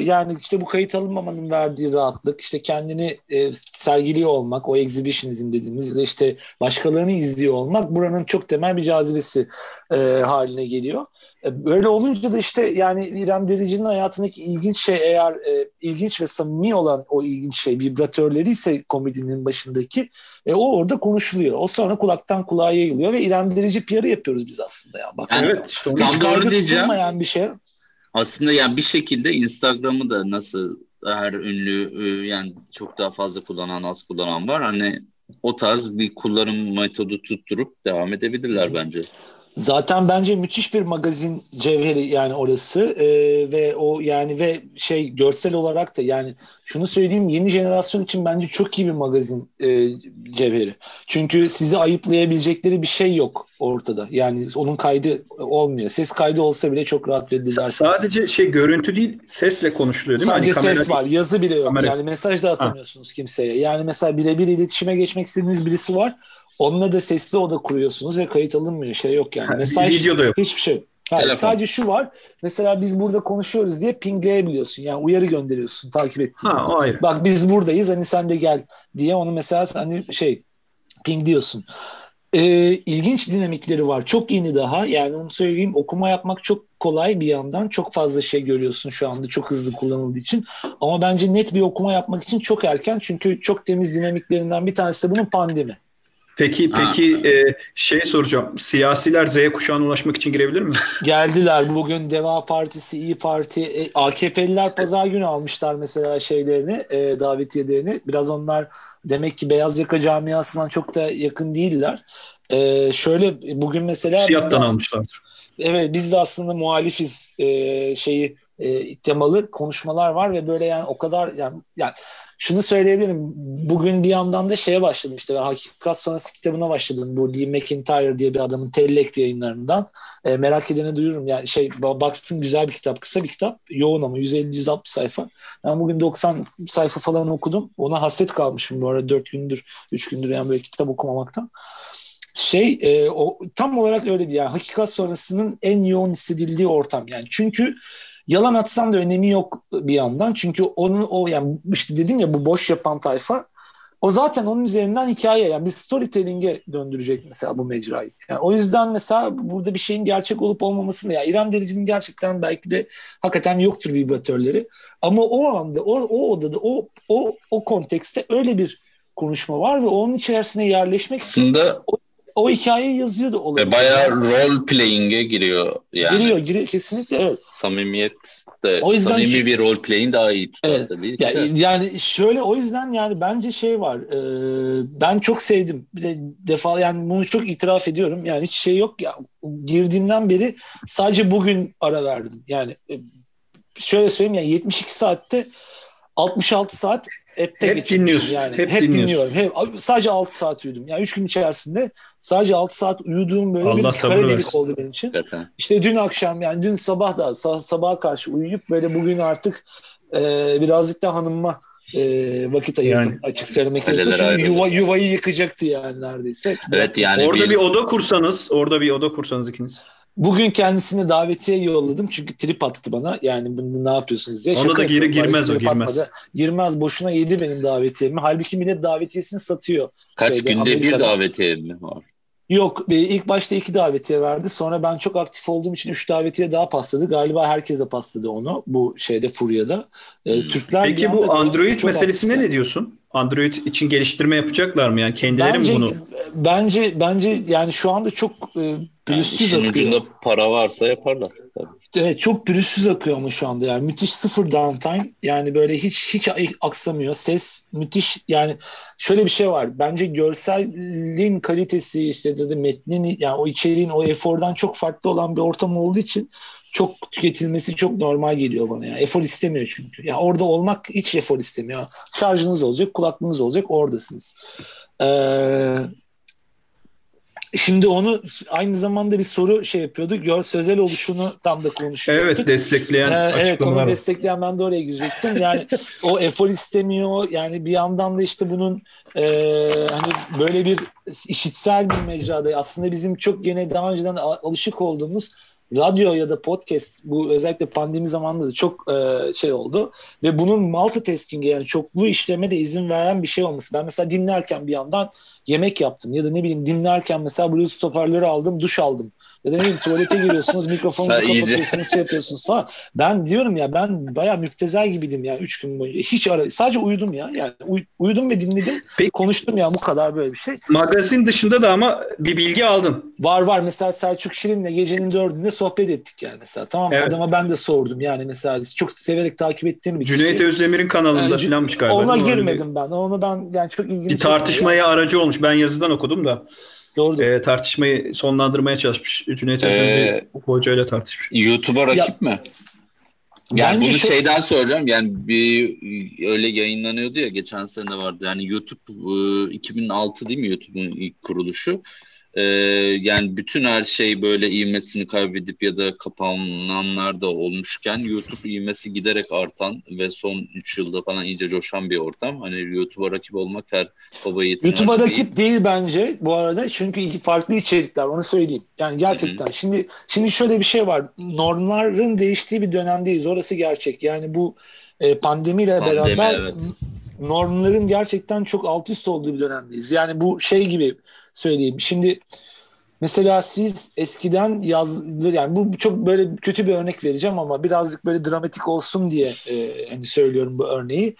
Speaker 2: yani işte bu kayıt alınmamanın verdiği rahatlık, işte kendini e, sergiliyor olmak, o exhibitionism dediğimiz işte başkalarını izliyor olmak buranın çok temel bir cazibesi e, haline geliyor. E, Böyle olunca da işte yani İrem Derici'nin hayatındaki ilginç şey eğer e, ilginç ve samimi olan o ilginç şey vibratörleri ise komedinin başındaki e, o orada konuşuluyor. O sonra kulaktan kulağa yayılıyor ve İrem Derici PR'ı yapıyoruz biz aslında ya. Bak,
Speaker 1: Yani-
Speaker 3: Evet
Speaker 1: Tam
Speaker 2: hiç
Speaker 1: doğru diyeceğim.
Speaker 2: bir şey.
Speaker 1: Aslında yani bir şekilde Instagram'ı da nasıl her ünlü e, yani çok daha fazla kullanan az kullanan var. Hani o tarz bir kullanım metodu tutturup devam edebilirler bence.
Speaker 2: Zaten bence müthiş bir magazin cevheri yani orası Ee, ve o yani ve şey görsel olarak da yani şunu söyleyeyim yeni jenerasyon için bence çok iyi bir magazin e, cevheri. Çünkü sizi ayıplayabilecekleri bir şey yok ortada. Yani onun kaydı olmuyor. Ses kaydı olsa bile çok rahat reddedersiniz.
Speaker 3: sadece şey görüntü değil sesle konuşuluyor değil mi?
Speaker 2: Sadece
Speaker 3: Hani kamera-
Speaker 2: ses var, yazı bile yok.
Speaker 3: kamera-
Speaker 2: Yani mesaj da atamıyorsunuz kimseye. Yani mesela birebir iletişime geçmek istediğiniz birisi var. Onunla da sesli oda kuruyorsunuz ve kayıt alınmıyor. Şey yok yani. Mesaj
Speaker 3: video da yok.
Speaker 2: hiçbir şey yok. Hayır,
Speaker 1: Telefon.
Speaker 2: sadece şu var. Mesela biz burada konuşuyoruz diye pingleyebiliyorsun. Yani uyarı gönderiyorsun takip ettiğin.
Speaker 3: Ha o ayrı.
Speaker 2: Bak biz buradayız hani sen de gel diye onu mesela hani şey ping diyorsun. Ee, ilginç dinamikleri var. Çok yeni daha. Yani onu söyleyeyim okuma yapmak çok kolay bir yandan. Çok fazla şey görüyorsun şu anda çok hızlı kullanıldığı için. Ama bence net bir okuma yapmak için çok erken. Çünkü çok temiz dinamiklerinden bir tanesi de bunun pandemi.
Speaker 3: Peki
Speaker 1: Ha.
Speaker 3: peki e, şey soracağım. Siyasiler Z kuşağına ulaşmak için girebilir mi?
Speaker 2: Geldiler bugün Deva Partisi, İyi Parti, e, AKP'liler pazar günü almışlar mesela şeylerini, e, davetiyelerini. Biraz onlar demek ki beyaz yaka camiasından çok da yakın değiller. E, şöyle bugün mesela
Speaker 3: Siyahtan
Speaker 2: bizden-
Speaker 3: almışlardır.
Speaker 2: evet biz de aslında muhalifiz e, şeyi e, temalı konuşmalar var ve böyle yani o kadar yani, yani şunu söyleyebilirim. Bugün bir yandan da şeye başladım işte. Ben Hakikat Sonrası kitabına başladım. Bu Lee McIntyre diye bir adamın Tellekt yayınlarından. E, merak edene duyururum. Yani şey baksın güzel bir kitap. Kısa bir kitap. Yoğun ama 150-160 sayfa. Ben bugün 90 sayfa falan okudum. Ona hasret kalmışım bu arada 4 gündür, 3 gündür yani böyle kitap okumamaktan. Şey e, o tam olarak öyle bir yani hakikat sonrasının en yoğun hissedildiği ortam yani çünkü Yalan atsan da önemi yok bir yandan. Çünkü onu o yani işte dedim ya bu boş yapan tayfa o zaten onun üzerinden hikaye yani bir storytelling'e döndürecek mesela bu mecrayı. Yani o yüzden mesela burada bir şeyin gerçek olup olmamasını ya İrem Derici'nin gerçekten belki de hakikaten yoktur vibratörleri. Ama o anda o, o odada o o o kontekste öyle bir konuşma var ve onun içerisine yerleşmek
Speaker 1: aslında
Speaker 2: o o hikayeyi yazıyor da olabilir.
Speaker 1: Ve bayağı role playing'e giriyor yani.
Speaker 2: Giriyor, giriyor kesinlikle evet.
Speaker 1: Samimiyet de o yüzden samimi bir role playing daha iyi tutar
Speaker 2: evet. tabii. Yani, yani şöyle o yüzden yani bence şey var. E, ben çok sevdim. Bir de defa yani bunu çok itiraf ediyorum. Yani hiç şey yok ya. Girdiğimden beri sadece bugün ara verdim. Yani e, şöyle söyleyeyim yani 72 saatte 66 saat
Speaker 3: hep dinliyorsun.
Speaker 2: Yani. Hep, hep dinliyorum. Hep, sadece 6 saat uyudum. Yani 3 gün içerisinde sadece 6 saat uyuduğum böyle Allah bir kara delik oldu benim için. Evet. İşte dün akşam yani dün sabah da sabaha karşı uyuyup böyle bugün artık e, birazcık da hanımıma e, vakit ayırdım yani, açık söylemek gerekirse. Çünkü yuva, yuvayı yıkacaktı yani neredeyse.
Speaker 1: Evet yani
Speaker 3: orada bir... bir oda kursanız, orada bir oda kursanız ikiniz.
Speaker 2: Bugün kendisine davetiye yolladım çünkü trip attı bana. Yani bunu ne yapıyorsunuz diye.
Speaker 3: Ona Şaka da geri girmez o girmez. Atmadı.
Speaker 2: Girmez boşuna yedi benim davetiyemi. Halbuki millet davetiyesini satıyor.
Speaker 1: Kaç şeyde, günde Amerika'da. bir davetiye mi var?
Speaker 2: Yok ilk başta iki davetiye verdi. Sonra ben çok aktif olduğum için üç davetiye daha pasladı. Galiba herkese pasladı onu bu şeyde Furya'da.
Speaker 3: Ee, Türkler Peki bu Android meselesine ne diyorsun? Android için geliştirme yapacaklar mı? Yani kendileri
Speaker 2: bence,
Speaker 3: mi bunu?
Speaker 2: Bence bence yani şu anda çok e, pürüzsüz yani
Speaker 1: akıyor. ucunda para varsa yaparlar tabii.
Speaker 2: Evet çok pürüzsüz akıyor ama şu anda yani müthiş sıfır downtime yani böyle hiç hiç aksamıyor ses müthiş yani şöyle bir şey var bence görselin kalitesi işte dedi metnin yani o içeriğin o efordan çok farklı olan bir ortam olduğu için çok tüketilmesi çok normal geliyor bana. Yani. Efor istemiyor çünkü. Yani orada olmak hiç efor istemiyor. Şarjınız olacak, kulaklığınız olacak, oradasınız. Ee, Şimdi onu aynı zamanda bir soru şey yapıyorduk. Gör sözel oluşunu tam da konuşuyorduk.
Speaker 3: Evet destekleyen
Speaker 2: ee, Evet onu destekleyen ben de oraya girecektim. Yani o efor istemiyor. Yani bir yandan da işte bunun e, hani böyle bir işitsel bir mecrada aslında bizim çok yine daha önceden alışık olduğumuz radyo ya da podcast bu özellikle pandemi zamanında da çok e, şey oldu ve bunun multitasking'e yani çoklu işleme de izin veren bir şey olması. Ben mesela dinlerken bir yandan yemek yaptım ya da ne bileyim dinlerken mesela Bluetooth hoparlörü aldım, duş aldım. Ya da ne bileyim tuvalete giriyorsunuz, mikrofonunuzu kapatıyorsunuz, şey yapıyorsunuz falan. Ben diyorum ya ben bayağı müptezel gibiydim ya üç gün boyunca. Hiç ara, sadece uyudum ya. Yani uy, uyudum ve dinledim. Peki, konuştum ya bu kadar böyle bir şey.
Speaker 3: Magazin dışında da ama bir bilgi aldın.
Speaker 2: Var var. Mesela Selçuk Şirin'le gecenin dördünde sohbet ettik yani mesela. Tamam evet. adama ben de sordum yani mesela çok severek takip ettiğim bir
Speaker 3: Cüneyt kişi. Özdemir'in kanalında yani, falanmış galiba.
Speaker 2: Ona girmedim ben. Onu ben yani çok ilgimi
Speaker 3: Bir tartışmaya ya. aracı olmuş. Ben yazıdan okudum da.
Speaker 2: Doğru.
Speaker 3: E, tartışmayı sonlandırmaya çalışmış. Cüneyt Özür ee, hocayla tartışmış.
Speaker 1: YouTube'a rakip ya, mi? Yani bunu şu... şeyden soracağım. Yani bir öyle yayınlanıyordu ya geçen sene vardı. Yani YouTube 2006 değil mi YouTube'un ilk kuruluşu? Ee, yani bütün her şey böyle ivmesini kaybedip ya da kapananlar da olmuşken YouTube ivmesi giderek artan ve son 3 yılda falan iyice coşan bir ortam. Hani YouTube'a rakip olmak her baba yiğitin
Speaker 2: YouTube'a rakip değil. değil bence bu arada. Çünkü iki farklı içerikler onu söyleyeyim. Yani gerçekten. Hı-hı. Şimdi şimdi şöyle bir şey var. Normların değiştiği bir dönemdeyiz. Orası gerçek. Yani bu e, pandemiyle Pandemi, beraber evet. Normların gerçekten çok alt üst olduğu bir dönemdeyiz. Yani bu şey gibi söyleyeyim. Şimdi mesela siz eskiden yazılır yani bu çok böyle kötü bir örnek vereceğim ama birazcık böyle dramatik olsun diye e, hani söylüyorum bu örneği.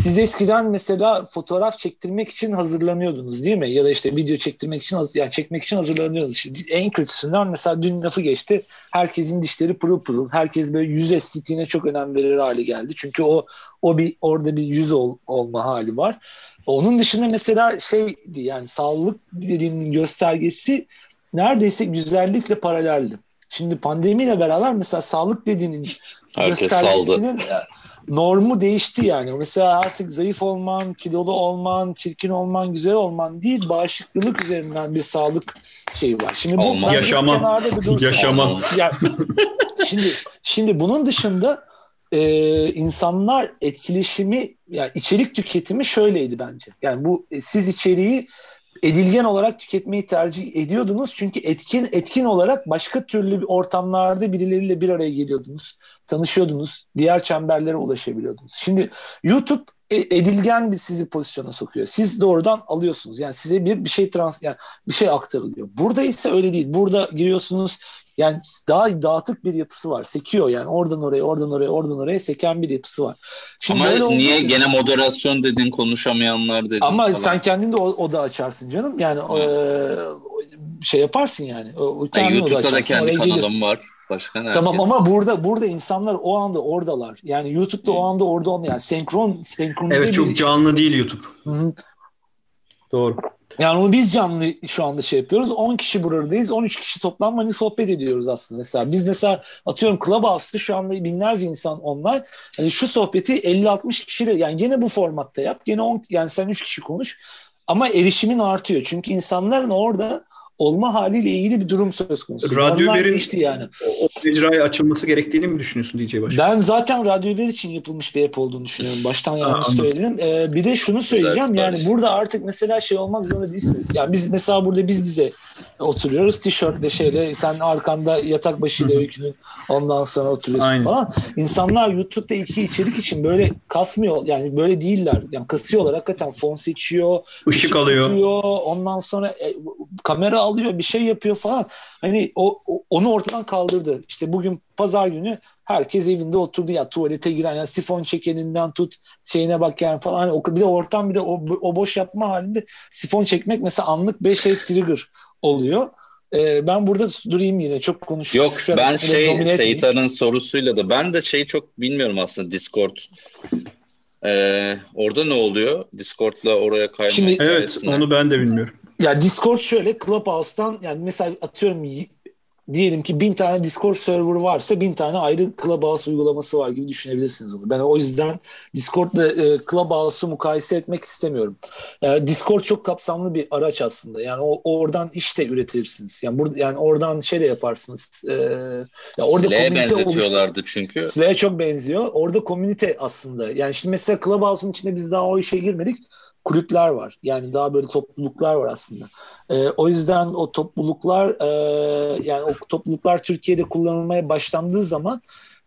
Speaker 2: Siz eskiden mesela fotoğraf çektirmek için hazırlanıyordunuz değil mi? Ya da işte video çektirmek için yani çekmek için hazırlanıyordunuz. İşte en kötüsünden mesela dün lafı geçti. Herkesin dişleri pırıl pırıl. Herkes böyle yüz estetiğine çok önem verir hale geldi. Çünkü o o bir orada bir yüz ol, olma hali var. Onun dışında mesela şey yani sağlık dediğinin göstergesi neredeyse güzellikle paraleldi. Şimdi pandemiyle beraber mesela sağlık dediğinin
Speaker 1: Herkes saldı.
Speaker 2: göstergesinin e, normu değişti yani. Mesela artık zayıf olman, kilolu olman, çirkin olman, güzel olman değil, bağışıklılık üzerinden bir sağlık şeyi var. Şimdi bu
Speaker 1: Olman.
Speaker 2: dursun.
Speaker 3: Yaşaman.
Speaker 2: Ya, şimdi şimdi bunun dışında e, insanlar etkileşimi yani içerik tüketimi şöyleydi bence. Yani bu e, siz içeriği edilgen olarak tüketmeyi tercih ediyordunuz çünkü etkin etkin olarak başka türlü bir ortamlarda birileriyle bir araya geliyordunuz, tanışıyordunuz, diğer çemberlere ulaşabiliyordunuz. Şimdi YouTube e, edilgen bir sizi pozisyona sokuyor. Siz doğrudan alıyorsunuz. Yani size bir bir şey trans yani bir şey aktarılıyor. Burada ise öyle değil. Burada giriyorsunuz yani daha dağıtık bir yapısı var. Sekiyor yani oradan oraya, oradan oraya, oradan oraya seken bir yapısı var.
Speaker 1: Ama
Speaker 2: böyle olduğu
Speaker 1: niye gene moderasyon dedin konuşamayanlar dedin
Speaker 2: ama
Speaker 1: falan.
Speaker 2: sen kendin de o, oda açarsın canım. Yani e, şey yaparsın yani. O, o kendin oda
Speaker 1: YouTube'da da kendi kanalım var. Başka ne?
Speaker 2: Tamam ama burada burada insanlar o anda oradalar. Yani YouTube'da o
Speaker 1: Hı.
Speaker 2: anda orada olmayan senkron senkronize
Speaker 3: Evet
Speaker 2: bir
Speaker 3: çok canlı değil YouTube.
Speaker 2: Hı hı.
Speaker 3: Doğru.
Speaker 2: Yani onu biz canlı şu anda şey yapıyoruz. 10 kişi buradayız. 13 kişi toplam hani sohbet ediyoruz aslında. Mesela biz mesela atıyorum Clubhouse'da şu anda binlerce insan online. Hani şu sohbeti 50-60 kişiyle yani gene bu formatta yap. Gene 10 yani sen 3 kişi konuş. Ama erişimin artıyor. Çünkü insanların orada olma haliyle ilgili bir durum söz konusu.
Speaker 3: Radyo Haber'in-
Speaker 2: değişti yani.
Speaker 3: O, o mecraya açılması gerektiğini mi düşünüyorsun DJ Başkan?
Speaker 2: Ben zaten radyolar için yapılmış bir app olduğunu düşünüyorum. Baştan yanlış söyledim. Ee, bir de şunu söyleyeceğim.
Speaker 1: Güzel,
Speaker 2: Yani
Speaker 1: güzel.
Speaker 2: burada artık mesela şey olmak zorunda değilsiniz. Yani biz mesela burada biz bize oturuyoruz. Tişörtle şeyle sen arkanda yatak başıyla öykünün ondan sonra oturuyorsun
Speaker 3: Aynen.
Speaker 2: falan. İnsanlar YouTube'da iki içerik için böyle kasmıyor. Yani böyle değiller. Yani kasıyorlar. Hakikaten fon seçiyor.
Speaker 3: Işık alıyor.
Speaker 2: tutuyor, ondan sonra e, kamera alıyor, bir şey yapıyor falan. Hani o, o- onu ortadan kaldırdı. İşte bugün pazar günü herkes evinde oturdu ya tuvalete giren ya sifon çekeninden tut şeyine bak yani falan. Hani o, bir de ortam bir de o, o boş yapma halinde sifon çekmek mesela anlık 5 şey trigger oluyor. Ee, ben burada durayım yine çok konuşuyorum.
Speaker 1: Yok ben şey Seyit Arın sorusuyla da ben de şeyi çok bilmiyorum aslında Discord. Ee, orada ne oluyor? Discord'la oraya kayma
Speaker 2: Şimdi-
Speaker 3: Evet onu ben de bilmiyorum.
Speaker 2: Ya Discord şöyle Clubhouse'tan yani mesela atıyorum diyelim ki bin tane Discord server varsa bin tane ayrı Clubhouse uygulaması var gibi düşünebilirsiniz onu. Ben o yüzden Discord'la e, Clubhouse'u mukayese etmek istemiyorum. E, Discord çok kapsamlı bir araç aslında. Yani o, oradan iş de üretirsiniz. Yani burada yani oradan şey de yaparsınız. E, ya orada oluştu-
Speaker 1: benzetiyorlardı çünkü.
Speaker 2: Slack'e çok benziyor. Orada komünite aslında. Yani şimdi mesela Clubhouse'un içinde biz daha o işe girmedik. Kulüpler var. Yani daha böyle topluluklar var aslında. Ee, o yüzden o topluluklar e, yani o topluluklar Türkiye'de kullanılmaya başlandığı zaman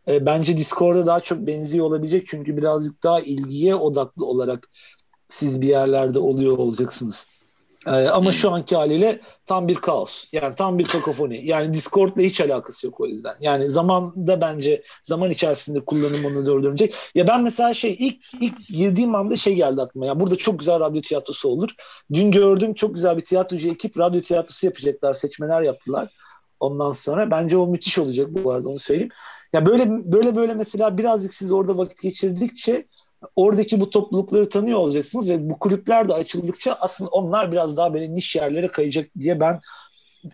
Speaker 2: e, bence Discord'a daha çok benziyor olabilecek. Çünkü birazcık daha ilgiye odaklı olarak siz bir yerlerde oluyor olacaksınız. Ee, ama
Speaker 1: Hmm.
Speaker 2: şu anki haliyle tam bir kaos. Yani tam bir kakofoni. Yani Discord'la hiç alakası yok o yüzden. Yani zamanda bence zaman içerisinde kullanım onu dördürecek. Ya ben mesela şey ilk ilk girdiğim anda şey geldi aklıma. Ya burada çok güzel radyo tiyatrosu olur. Dün gördüm çok güzel bir tiyatrocu ekip radyo tiyatrosu yapacaklar. Seçmeler yaptılar. Ondan sonra bence o müthiş olacak bu arada onu söyleyeyim. Ya böyle böyle böyle mesela birazcık siz orada vakit geçirdikçe oradaki bu toplulukları tanıyor olacaksınız ve bu kulüpler de açıldıkça aslında onlar biraz daha böyle niş yerlere kayacak diye ben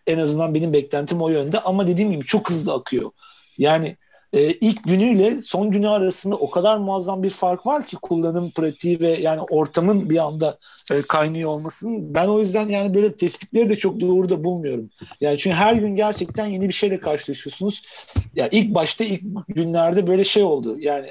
Speaker 2: en azından benim beklentim o yönde ama dediğim gibi çok hızlı akıyor. Yani e, ilk günüyle son günü arasında o kadar muazzam bir fark var ki kullanım pratiği ve yani ortamın bir anda e, kaynıyor olmasının. Ben o yüzden yani böyle tespitleri de çok doğru da bulmuyorum. Yani çünkü her gün gerçekten yeni bir şeyle karşılaşıyorsunuz. Ya yani ilk başta ilk günlerde böyle şey oldu. Yani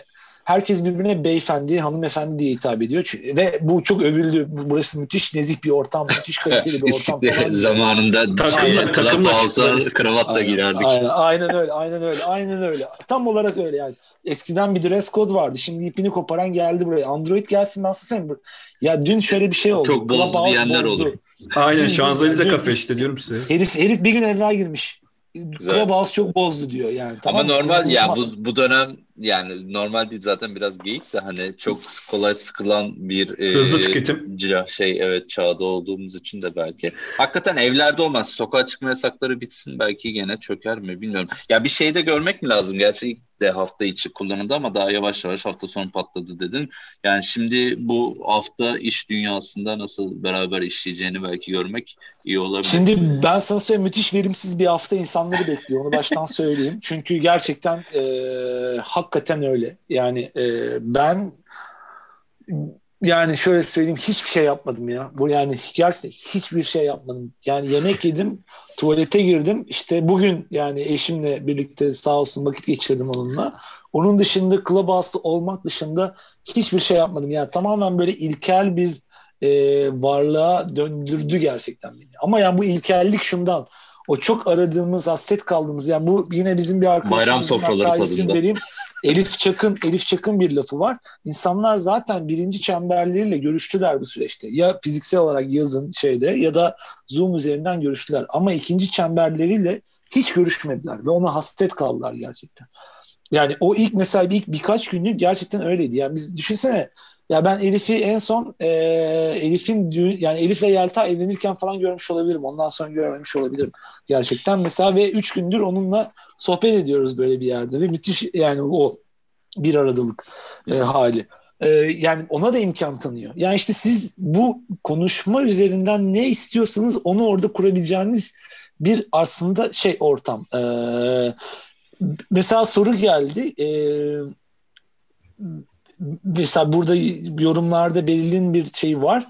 Speaker 2: herkes birbirine beyefendi, hanımefendi diye hitap ediyor. Çünkü, ve bu çok övüldü. Burası müthiş nezih bir ortam, müthiş kaliteli bir ortam falan.
Speaker 1: Zamanında
Speaker 3: Takımla- takımla çıktılar.
Speaker 1: kravatla
Speaker 2: Aynen,
Speaker 1: girerdik.
Speaker 2: Aynen, aynen öyle, aynen öyle, aynen öyle. Tam olarak öyle yani. Eskiden bir dress code vardı. Şimdi ipini koparan geldi buraya. Android gelsin ben size söyleyeyim. Ya dün şöyle bir şey oldu.
Speaker 1: Çok bozdu
Speaker 2: Clubhouse
Speaker 1: diyenler
Speaker 2: bozdu.
Speaker 1: olur.
Speaker 3: Aynen
Speaker 2: Dün-
Speaker 3: Şanzelize
Speaker 2: dün-
Speaker 3: kafe işte diyorum size.
Speaker 2: Herif, herif bir gün evvel girmiş.
Speaker 1: Güzel.
Speaker 2: Clubhouse çok bozdu diyor yani.
Speaker 1: Ama
Speaker 2: Tamam mı?
Speaker 1: normal ya bu bu dönem yani normal değil zaten biraz geyik de hani çok kolay sıkılan bir e,
Speaker 3: Hızlı tüketim.
Speaker 1: şey evet çağda olduğumuz için de belki. Hakikaten evlerde olmaz. Sokağa çıkma yasakları bitsin belki gene çöker mi bilmiyorum. Ya bir şey de görmek mi lazım? Gerçi ilk de hafta içi kullanıldı ama daha yavaş yavaş hafta sonu patladı dedin. Yani şimdi bu hafta iş dünyasında nasıl beraber işleyeceğini belki görmek iyi olabilir.
Speaker 2: Şimdi ben sana söyleyeyim müthiş verimsiz bir hafta insanları bekliyor. Onu baştan söyleyeyim. Çünkü gerçekten e, hakikaten öyle. Yani e, ben yani şöyle söyleyeyim hiçbir şey yapmadım ya. Bu yani gerçekten hiçbir şey yapmadım. Yani yemek yedim, tuvalete girdim. İşte bugün yani eşimle birlikte sağ olsun vakit geçirdim onunla. Onun dışında Clubhouse'da olmak dışında hiçbir şey yapmadım. Yani tamamen böyle ilkel bir e, varlığa döndürdü gerçekten beni. Ama yani bu ilkellik şundan. O çok aradığımız, hasret kaldığımız yani bu yine bizim bir arkadaşımızın
Speaker 1: Bayram sofraları tadında.
Speaker 2: vereyim. Elif Çakın, Elif Çakın bir lafı var. İnsanlar zaten birinci çemberleriyle görüştüler bu süreçte. Ya fiziksel olarak yazın şeyde ya da Zoom üzerinden görüştüler. Ama ikinci çemberleriyle hiç görüşmediler ve ona hasret kaldılar gerçekten. Yani o ilk mesela ilk birkaç günlük gerçekten öyleydi. Yani biz düşünsene ya ben Elif'i en son e, Elif'in düğün yani Elif'le Yelta evlenirken falan görmüş olabilirim. Ondan sonra görmemiş olabilirim gerçekten. Mesela ve üç gündür onunla sohbet ediyoruz böyle bir yerde ve müthiş yani o bir aradılık e, hali. E, yani ona da imkan tanıyor. Yani işte siz bu konuşma üzerinden ne istiyorsanız onu orada kurabileceğiniz bir aslında şey ortam. E, mesela soru geldi. E, mesela burada yorumlarda belirli bir şey var.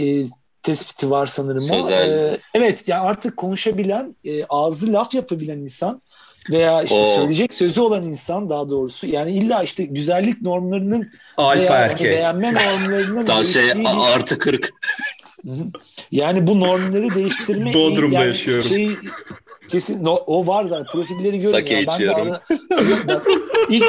Speaker 2: E, tespiti var sanırım. o.
Speaker 1: Sözel.
Speaker 2: E, evet ya artık konuşabilen, e, ağzı laf yapabilen insan veya işte
Speaker 1: O-
Speaker 2: söyleyecek sözü olan insan daha doğrusu yani illa işte güzellik normlarının
Speaker 3: Alfa
Speaker 2: veya hani
Speaker 3: erkeği.
Speaker 2: beğenme normlarının
Speaker 1: Daha şey
Speaker 2: bir-
Speaker 1: artı 40.
Speaker 2: Hı hı. Yani bu normları değiştirme
Speaker 3: Bodrum'da
Speaker 2: yani
Speaker 3: yaşıyorum.
Speaker 2: Şey, kesin no- o var zaten profilleri.
Speaker 1: Sake
Speaker 2: Yani ben de
Speaker 1: içiyorum.
Speaker 2: ara, ben ilk,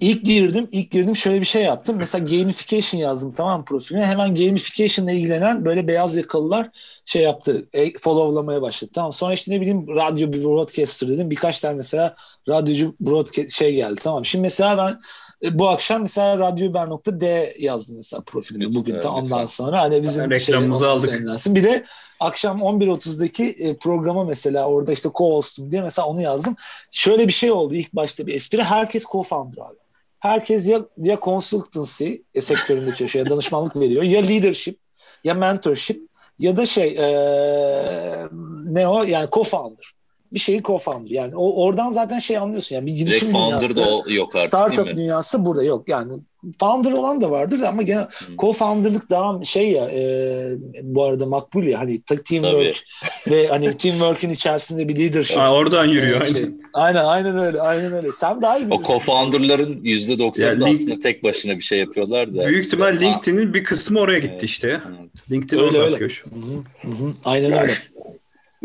Speaker 2: ilk girdim ilk girdim şöyle bir şey yaptım. Mesela gamification yazdım tamam profiline. Hemen gamification ile ilgilenen böyle beyaz yakalılar şey yaptı. E, followlamaya başladı. Tamam sonra işte ne bileyim radyo bir broadcaster dedim. Birkaç tane mesela radyocu broadcast şey geldi. Tamam. Şimdi mesela ben e, bu akşam mesela radyober.d yazdım mesela profilime
Speaker 1: Lütfen,
Speaker 2: bugün tam ondan
Speaker 1: lütfen.
Speaker 2: sonra hani bizim
Speaker 3: Reklamımızı
Speaker 2: şey,
Speaker 3: aldık.
Speaker 2: yayınlansın. Bir de akşam 11.30'daki e, programa mesela orada işte co-hostum diye mesela onu yazdım. Şöyle bir şey oldu ilk başta bir espri. Herkes co-founder abi. Herkes ya, ya consultancy e, sektöründe çalışıyor ya danışmanlık veriyor ya leadership ya mentorship ya da şey e, ne o yani co-founder. Bir şeyin co-founder. Yani o, oradan zaten şey anlıyorsun yani bir
Speaker 1: Direkt
Speaker 2: girişim
Speaker 1: founder
Speaker 2: dünyası.
Speaker 1: da o- yok artık
Speaker 2: Startup
Speaker 1: değil mi?
Speaker 2: dünyası burada yok. Yani founder olan da vardır ama gene co-founder'lık daha şey ya e, bu arada makbul ya hani teamwork ve hani teamwork'ün içerisinde bir leadership.
Speaker 3: Aa, oradan yürüyor.
Speaker 2: e, şey. Aynen aynen öyle aynen öyle. Sen daha iyi
Speaker 1: O
Speaker 2: bilirsin.
Speaker 1: co-founder'ların %90'ı
Speaker 3: Ya
Speaker 1: da
Speaker 3: link-
Speaker 1: aslında tek başına bir şey yapıyorlar da.
Speaker 3: Büyük ihtimal
Speaker 1: İşte,
Speaker 3: LinkedIn'in bir kısmı oraya gitti
Speaker 1: Evet.
Speaker 3: işte
Speaker 1: ha,
Speaker 3: LinkedIn
Speaker 2: Öyle, öyle. Hı hı, hı hı. Aynen öyle.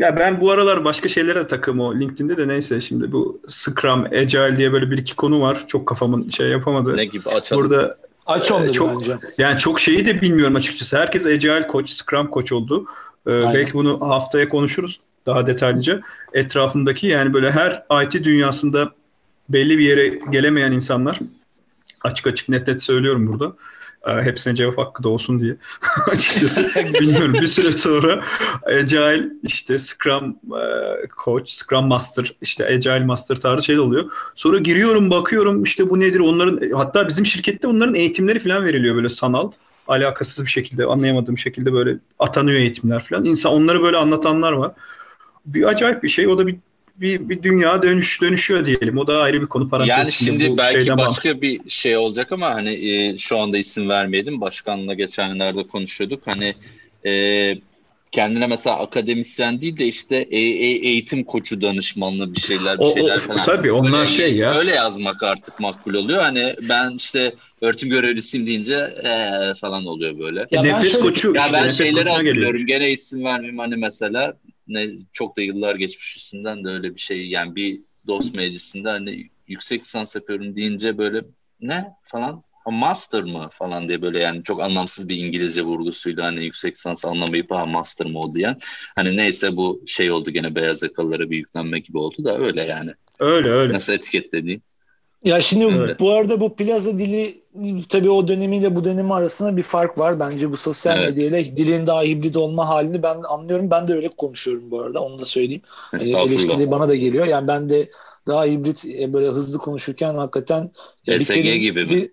Speaker 3: Ya ben bu aralar başka şeylere de takım o LinkedIn'de de neyse şimdi bu Scrum, Agile diye böyle bir iki konu var. Çok kafamın şey yapamadı.
Speaker 1: Ne gibi açalım.
Speaker 3: Burada
Speaker 2: Aç onları
Speaker 3: çok-
Speaker 2: bence.
Speaker 3: yani çok şeyi de bilmiyorum açıkçası. Herkes Agile koç, Scrum koç oldu. Ee,
Speaker 2: Aynen.
Speaker 3: belki bunu haftaya konuşuruz daha detaylıca. Etrafındaki yani böyle her IT dünyasında belli bir yere gelemeyen insanlar açık açık net net söylüyorum burada. Ee, hepsine cevap hakkı da olsun diye. Açıkçası bilmiyorum. Bir süre sonra Agile işte Scrum e, Coach, Scrum Master, işte Agile Master tarzı şey oluyor. Sonra giriyorum bakıyorum işte bu nedir onların hatta bizim şirkette onların eğitimleri falan veriliyor böyle sanal alakasız bir şekilde anlayamadığım şekilde böyle atanıyor eğitimler falan. İnsan onları böyle anlatanlar var. Bir acayip bir şey. O da bir bir, bir dünya dönüş dönüşüyor diyelim. O da ayrı bir konu parantez.
Speaker 1: Yani şimdi
Speaker 3: Bu
Speaker 1: belki başka bir şey olacak ama hani e, şu anda isim vermeyelim. Başkanla geçenlerde konuşuyorduk. Hani e, kendine mesela akademisyen değil de işte e- e- eğitim koçu danışmanlığı bir şeyler bir
Speaker 3: O- o-
Speaker 1: şeyler falan.
Speaker 3: tabii onlar
Speaker 1: Öyle-
Speaker 3: şey ya.
Speaker 1: Öyle yazmak artık makbul oluyor. Hani ben işte öğretim görevlisiyim deyince e, falan oluyor böyle.
Speaker 2: Ya ben
Speaker 3: nefes
Speaker 2: şöyle-
Speaker 3: koçu
Speaker 1: Ya
Speaker 3: işte,
Speaker 1: ben şeyleri hatırlıyorum. Gene isim vermeyeyim hani mesela ne çok da yıllar geçmiş üstünden de öyle bir şey. Yani bir dost meclisinde hani yüksek lisans yapıyorum deyince böyle ne falan Ha, master mı falan diye böyle yani çok anlamsız bir İngilizce vurgusuyla hani yüksek lisans anlamayıp ha master mı o diyen. Hani neyse bu şey oldu gene beyaz yakalılara bir yüklenme gibi oldu da öyle yani.
Speaker 3: Öyle öyle.
Speaker 1: Nasıl etiketlediğim.
Speaker 2: Ya şimdi
Speaker 1: Öyle.
Speaker 2: bu arada bu plaza dili tabii o dönemiyle bu dönemi arasında bir fark var. Bence bu sosyal
Speaker 1: Evet.
Speaker 2: medyayla dilin daha hibrit olma halini ben anlıyorum. Ben de öyle konuşuyorum bu arada. Onu da söyleyeyim. Hani eleştiri bana da geliyor. Yani ben de daha hibrit e, böyle hızlı konuşurken hakikaten ya bir
Speaker 1: gibi mi?
Speaker 2: bir-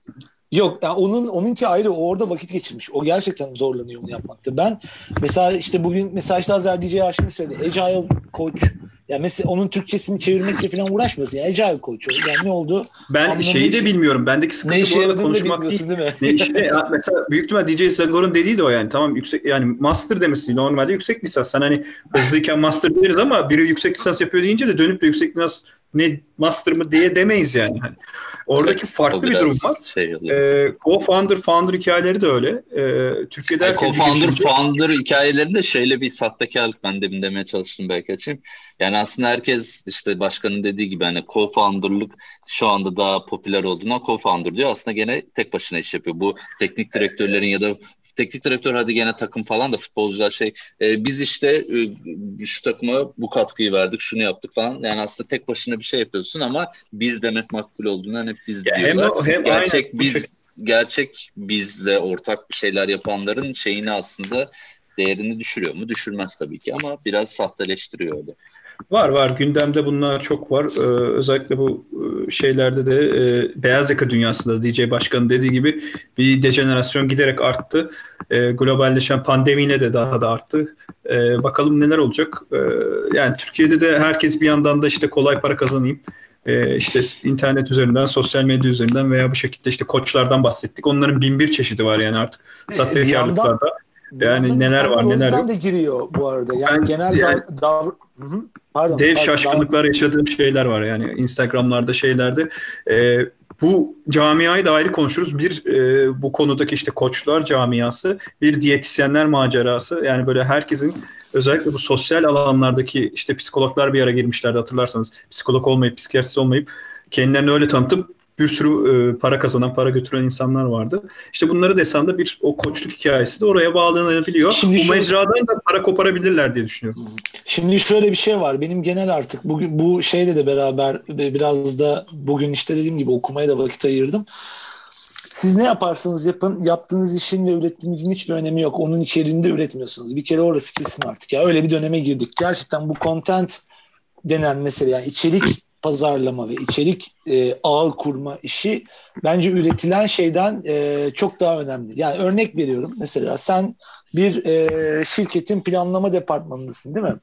Speaker 2: Yok yani onun onunki ayrı o orada vakit geçirmiş. O gerçekten zorlanıyor onu yapmakta. Ben mesela işte bugün mesela işte az önce DJ Aşkın söyledi. Agile coach. Yani mesela onun Türkçesini çevirmekle falan uğraşmıyorsun. Yani coach. o. Yani ne oldu?
Speaker 3: Ben
Speaker 2: Anlamı
Speaker 3: şeyi de
Speaker 2: için-
Speaker 3: bilmiyorum. Bendeki
Speaker 2: Ne
Speaker 3: sıkıntı
Speaker 2: işe
Speaker 3: bu arada konuşmak değil.
Speaker 2: değil mi?
Speaker 3: Ne işte ya mesela büyük ihtimal DJ Zagor'un dediği de o yani tamam yüksek yani master demesi normalde yüksek lisans. Sen hani hızlıyken master deriz ama biri yüksek lisans yapıyor deyince de dönüp de yüksek lisans ne master mı diye demeyiz yani. Hani oradaki
Speaker 1: O
Speaker 3: farklı bir durum var.
Speaker 1: Şey oluyor.
Speaker 3: Ee, co-founder, founder hikayeleri de öyle. Ee, Türkiye'de
Speaker 1: Yani co-founder, founder hikayelerinde şeyle bir sahtekarlık ben demin demeye çalıştım belki açayım. Yani aslında herkes işte başkanın dediği gibi hani co-founder'lık şu anda daha popüler olduğundan co-founder diyor. Aslında gene tek başına iş yapıyor. Bu teknik direktörlerin ya da teknik direktör hadi gene takım falan da futbolcular şey e, biz işte e, şu takıma bu katkıyı verdik şunu yaptık falan. Yani aslında tek başına bir şey yapıyorsun ama biz demek makbul olduğundan hep biz
Speaker 3: Ya hem
Speaker 1: diyorlar.
Speaker 3: o- hem
Speaker 1: gerçek
Speaker 3: aynen
Speaker 1: biz gerçek bizle ortak bir şeyler yapanların şeyini aslında değerini düşürüyor mu? Düşürmez tabii ki ama biraz sahteleştiriyor o da.
Speaker 3: Var var gündemde bunlar çok var. Ee, özellikle bu e, şeylerde de e, beyaz yaka dünyasında DJ Başkan'ın dediği gibi bir dejenerasyon giderek arttı. E, globalleşen pandemiyle de daha da arttı. E, bakalım neler olacak. E, yani Türkiye'de de herkes bir yandan da işte kolay para kazanayım. E, işte internet üzerinden, sosyal medya üzerinden veya bu şekilde işte koçlardan bahsettik. Onların bin bir çeşidi var yani artık sahtekarlıklarda.
Speaker 2: Bir
Speaker 3: Yani neler var, neler yok.
Speaker 2: de giriyor bu arada. Yani
Speaker 3: Ben-
Speaker 2: genel
Speaker 3: yani-
Speaker 2: dav- davr-. Pardon.
Speaker 3: dev
Speaker 2: pardon,
Speaker 3: şaşkınlıklar yaşadığım şeyler var yani Instagram'larda şeylerde. Ee, bu camiayı da ayrı konuşuruz. Bir e, bu konudaki işte koçlar camiası, bir diyetisyenler macerası. Yani böyle herkesin özellikle bu sosyal alanlardaki işte psikologlar bir ara girmişlerdi hatırlarsanız. Psikolog olmayıp, psikiyatrist olmayıp kendilerini öyle tanıtıp bir sürü e, para kazanan, para götüren insanlar vardı. İşte bunları desen de bir o koçluk hikayesi de oraya bağlanabiliyor.
Speaker 2: Şimdi
Speaker 3: bu
Speaker 2: şöyle-
Speaker 3: mecradan da para koparabilirler diye düşünüyorum.
Speaker 2: Şimdi şöyle bir şey var. Benim genel artık bugün bu şeyle de beraber ve biraz da bugün işte dediğim gibi okumaya da vakit ayırdım. Siz ne yaparsanız yapın, yaptığınız işin ve ürettiğinizin hiçbir önemi yok. Onun içeriğinde üretmiyorsunuz. Bir kere orası kesin artık. Ya öyle bir döneme girdik. Gerçekten bu content denen mesele yani içerik pazarlama ve içerik e, ağı kurma işi bence üretilen şeyden e, çok daha önemli. Yani örnek veriyorum. Mesela sen bir e, şirketin planlama departmanındasın değil mi?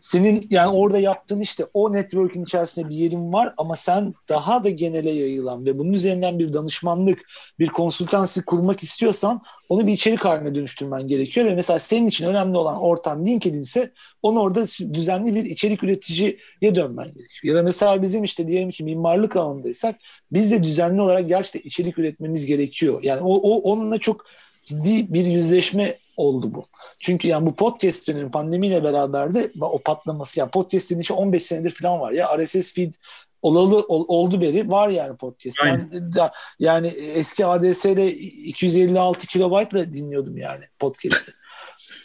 Speaker 2: Senin yani orada yaptığın işte o network'ün içerisinde bir yerin var ama sen daha da genele yayılan ve bunun üzerinden bir danışmanlık, bir konsultansi kurmak istiyorsan onu bir içerik haline dönüştürmen gerekiyor ve mesela senin için önemli olan ortam LinkedIn ise onu orada düzenli bir içerik üreticiye dönmen gerekiyor. Ya da mesela bizim işte diyelim ki mimarlık alanındaysak biz de düzenli olarak gerçekten içerik üretmemiz gerekiyor. Yani o, o onunla çok ciddi bir yüzleşme oldu bu. Çünkü yani bu podcast dönemi pandemiyle beraber de o patlaması yani podcast dediğin şey 15 senedir falan var ya RSS feed olalı ol, oldu beri var yani podcast.
Speaker 3: Aynen.
Speaker 2: Ben da, yani eski ADS'de 256 kilobaytla dinliyordum yani podcast'i.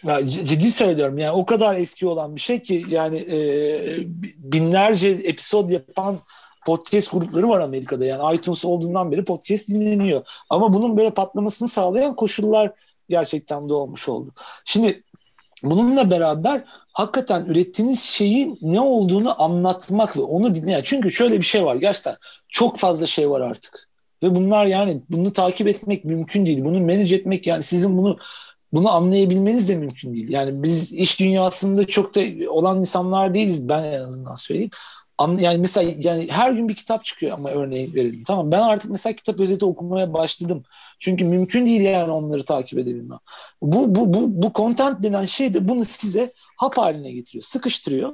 Speaker 2: Ya ciddi söylüyorum yani o kadar eski olan bir şey ki yani e, binlerce episod yapan podcast grupları var Amerika'da. Yani iTunes olduğundan beri podcast dinleniyor. Ama bunun böyle patlamasını sağlayan koşullar gerçekten de olmuş oldu. Şimdi bununla beraber hakikaten ürettiğiniz şeyin ne olduğunu anlatmak ve onu dinleyen. Çünkü şöyle bir şey var gerçekten çok fazla şey var artık. Ve bunlar yani bunu takip etmek mümkün değil. Bunu manage etmek yani sizin bunu bunu anlayabilmeniz de mümkün değil. Yani biz iş dünyasında çok da olan insanlar değiliz ben en azından söyleyeyim. An- Yani mesela yani her gün bir kitap çıkıyor ama örneğin verelim. Tamam ben artık mesela kitap özeti okumaya başladım. Çünkü mümkün değil yani onları takip edebilmem. Bu bu bu bu content denen şey de bunu size hap haline getiriyor, sıkıştırıyor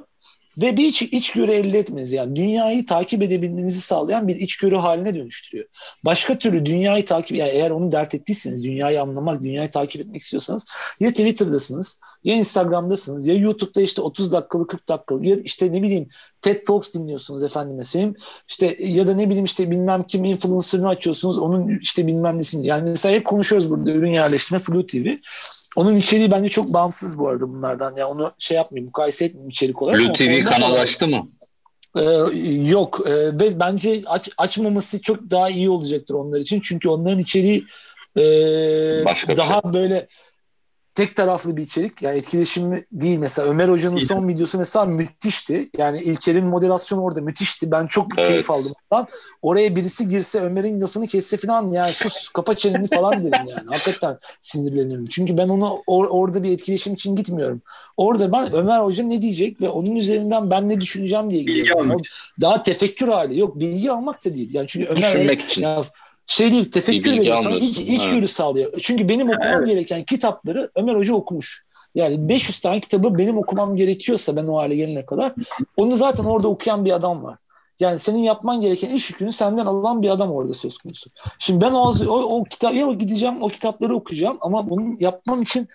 Speaker 2: ve bir iç, içgörü elde etmeniz yani dünyayı takip edebilmenizi sağlayan bir içgörü haline dönüştürüyor. Başka türlü dünyayı takip yani eğer onu dert ettiyseniz dünyayı anlamak, dünyayı takip etmek istiyorsanız ya Twitter'dasınız ya Instagram'dasınız ya YouTube'da işte 30 dakikalık 40 dakikalık ya işte ne bileyim TED Talks dinliyorsunuz efendime söyleyeyim. İşte ya da ne bileyim işte bilmem kim influencer'ını açıyorsunuz onun işte bilmem nesini. Yani mesela hep konuşuyoruz burada ürün yerleştirme Flu TV. Onun içeriği bence çok bağımsız bu arada bunlardan. Yani onu şey yapmayayım mukayese etmeyeyim içerik olarak. Ama
Speaker 1: TV kanal açtı mı?
Speaker 2: Ee, yok. Ee, bence aç, açmaması çok daha iyi olacaktır onlar için. Çünkü onların içeriği e, daha şey. böyle tek taraflı bir içerik. Yani etkileşimli değil mesela. Ömer Hoca'nın son videosu mesela müthişti. Yani İlker'in moderasyonu orada müthişti. Ben çok evet. keyif aldım. Ondan. Oraya birisi girse Ömer'in lafını kesse falan yani sus kapa çeneni falan derim yani. Hakikaten sinirleniyorum. Çünkü ben onu or- orada bir etkileşim için gitmiyorum. Orada ben Ömer Hoca ne diyecek ve onun üzerinden ben ne düşüneceğim diye gidiyorum. Daha tefekkür hali. Yok bilgi almak da değil. Yani çünkü Ömer
Speaker 1: Düşünmek için.
Speaker 2: Ya, şey değil tefekkür veriyor sana iç, içgörü evet. sağlıyor. Çünkü benim okumam evet. gereken kitapları Ömer Hoca okumuş. Yani 500 tane kitabı benim okumam gerekiyorsa ben o hale gelene kadar onu zaten orada okuyan bir adam var. Yani senin yapman gereken iş yükünü senden alan bir adam orada söz konusu. Şimdi ben o, o, o kitap ya gideceğim o kitapları okuyacağım ama bunu yapmam için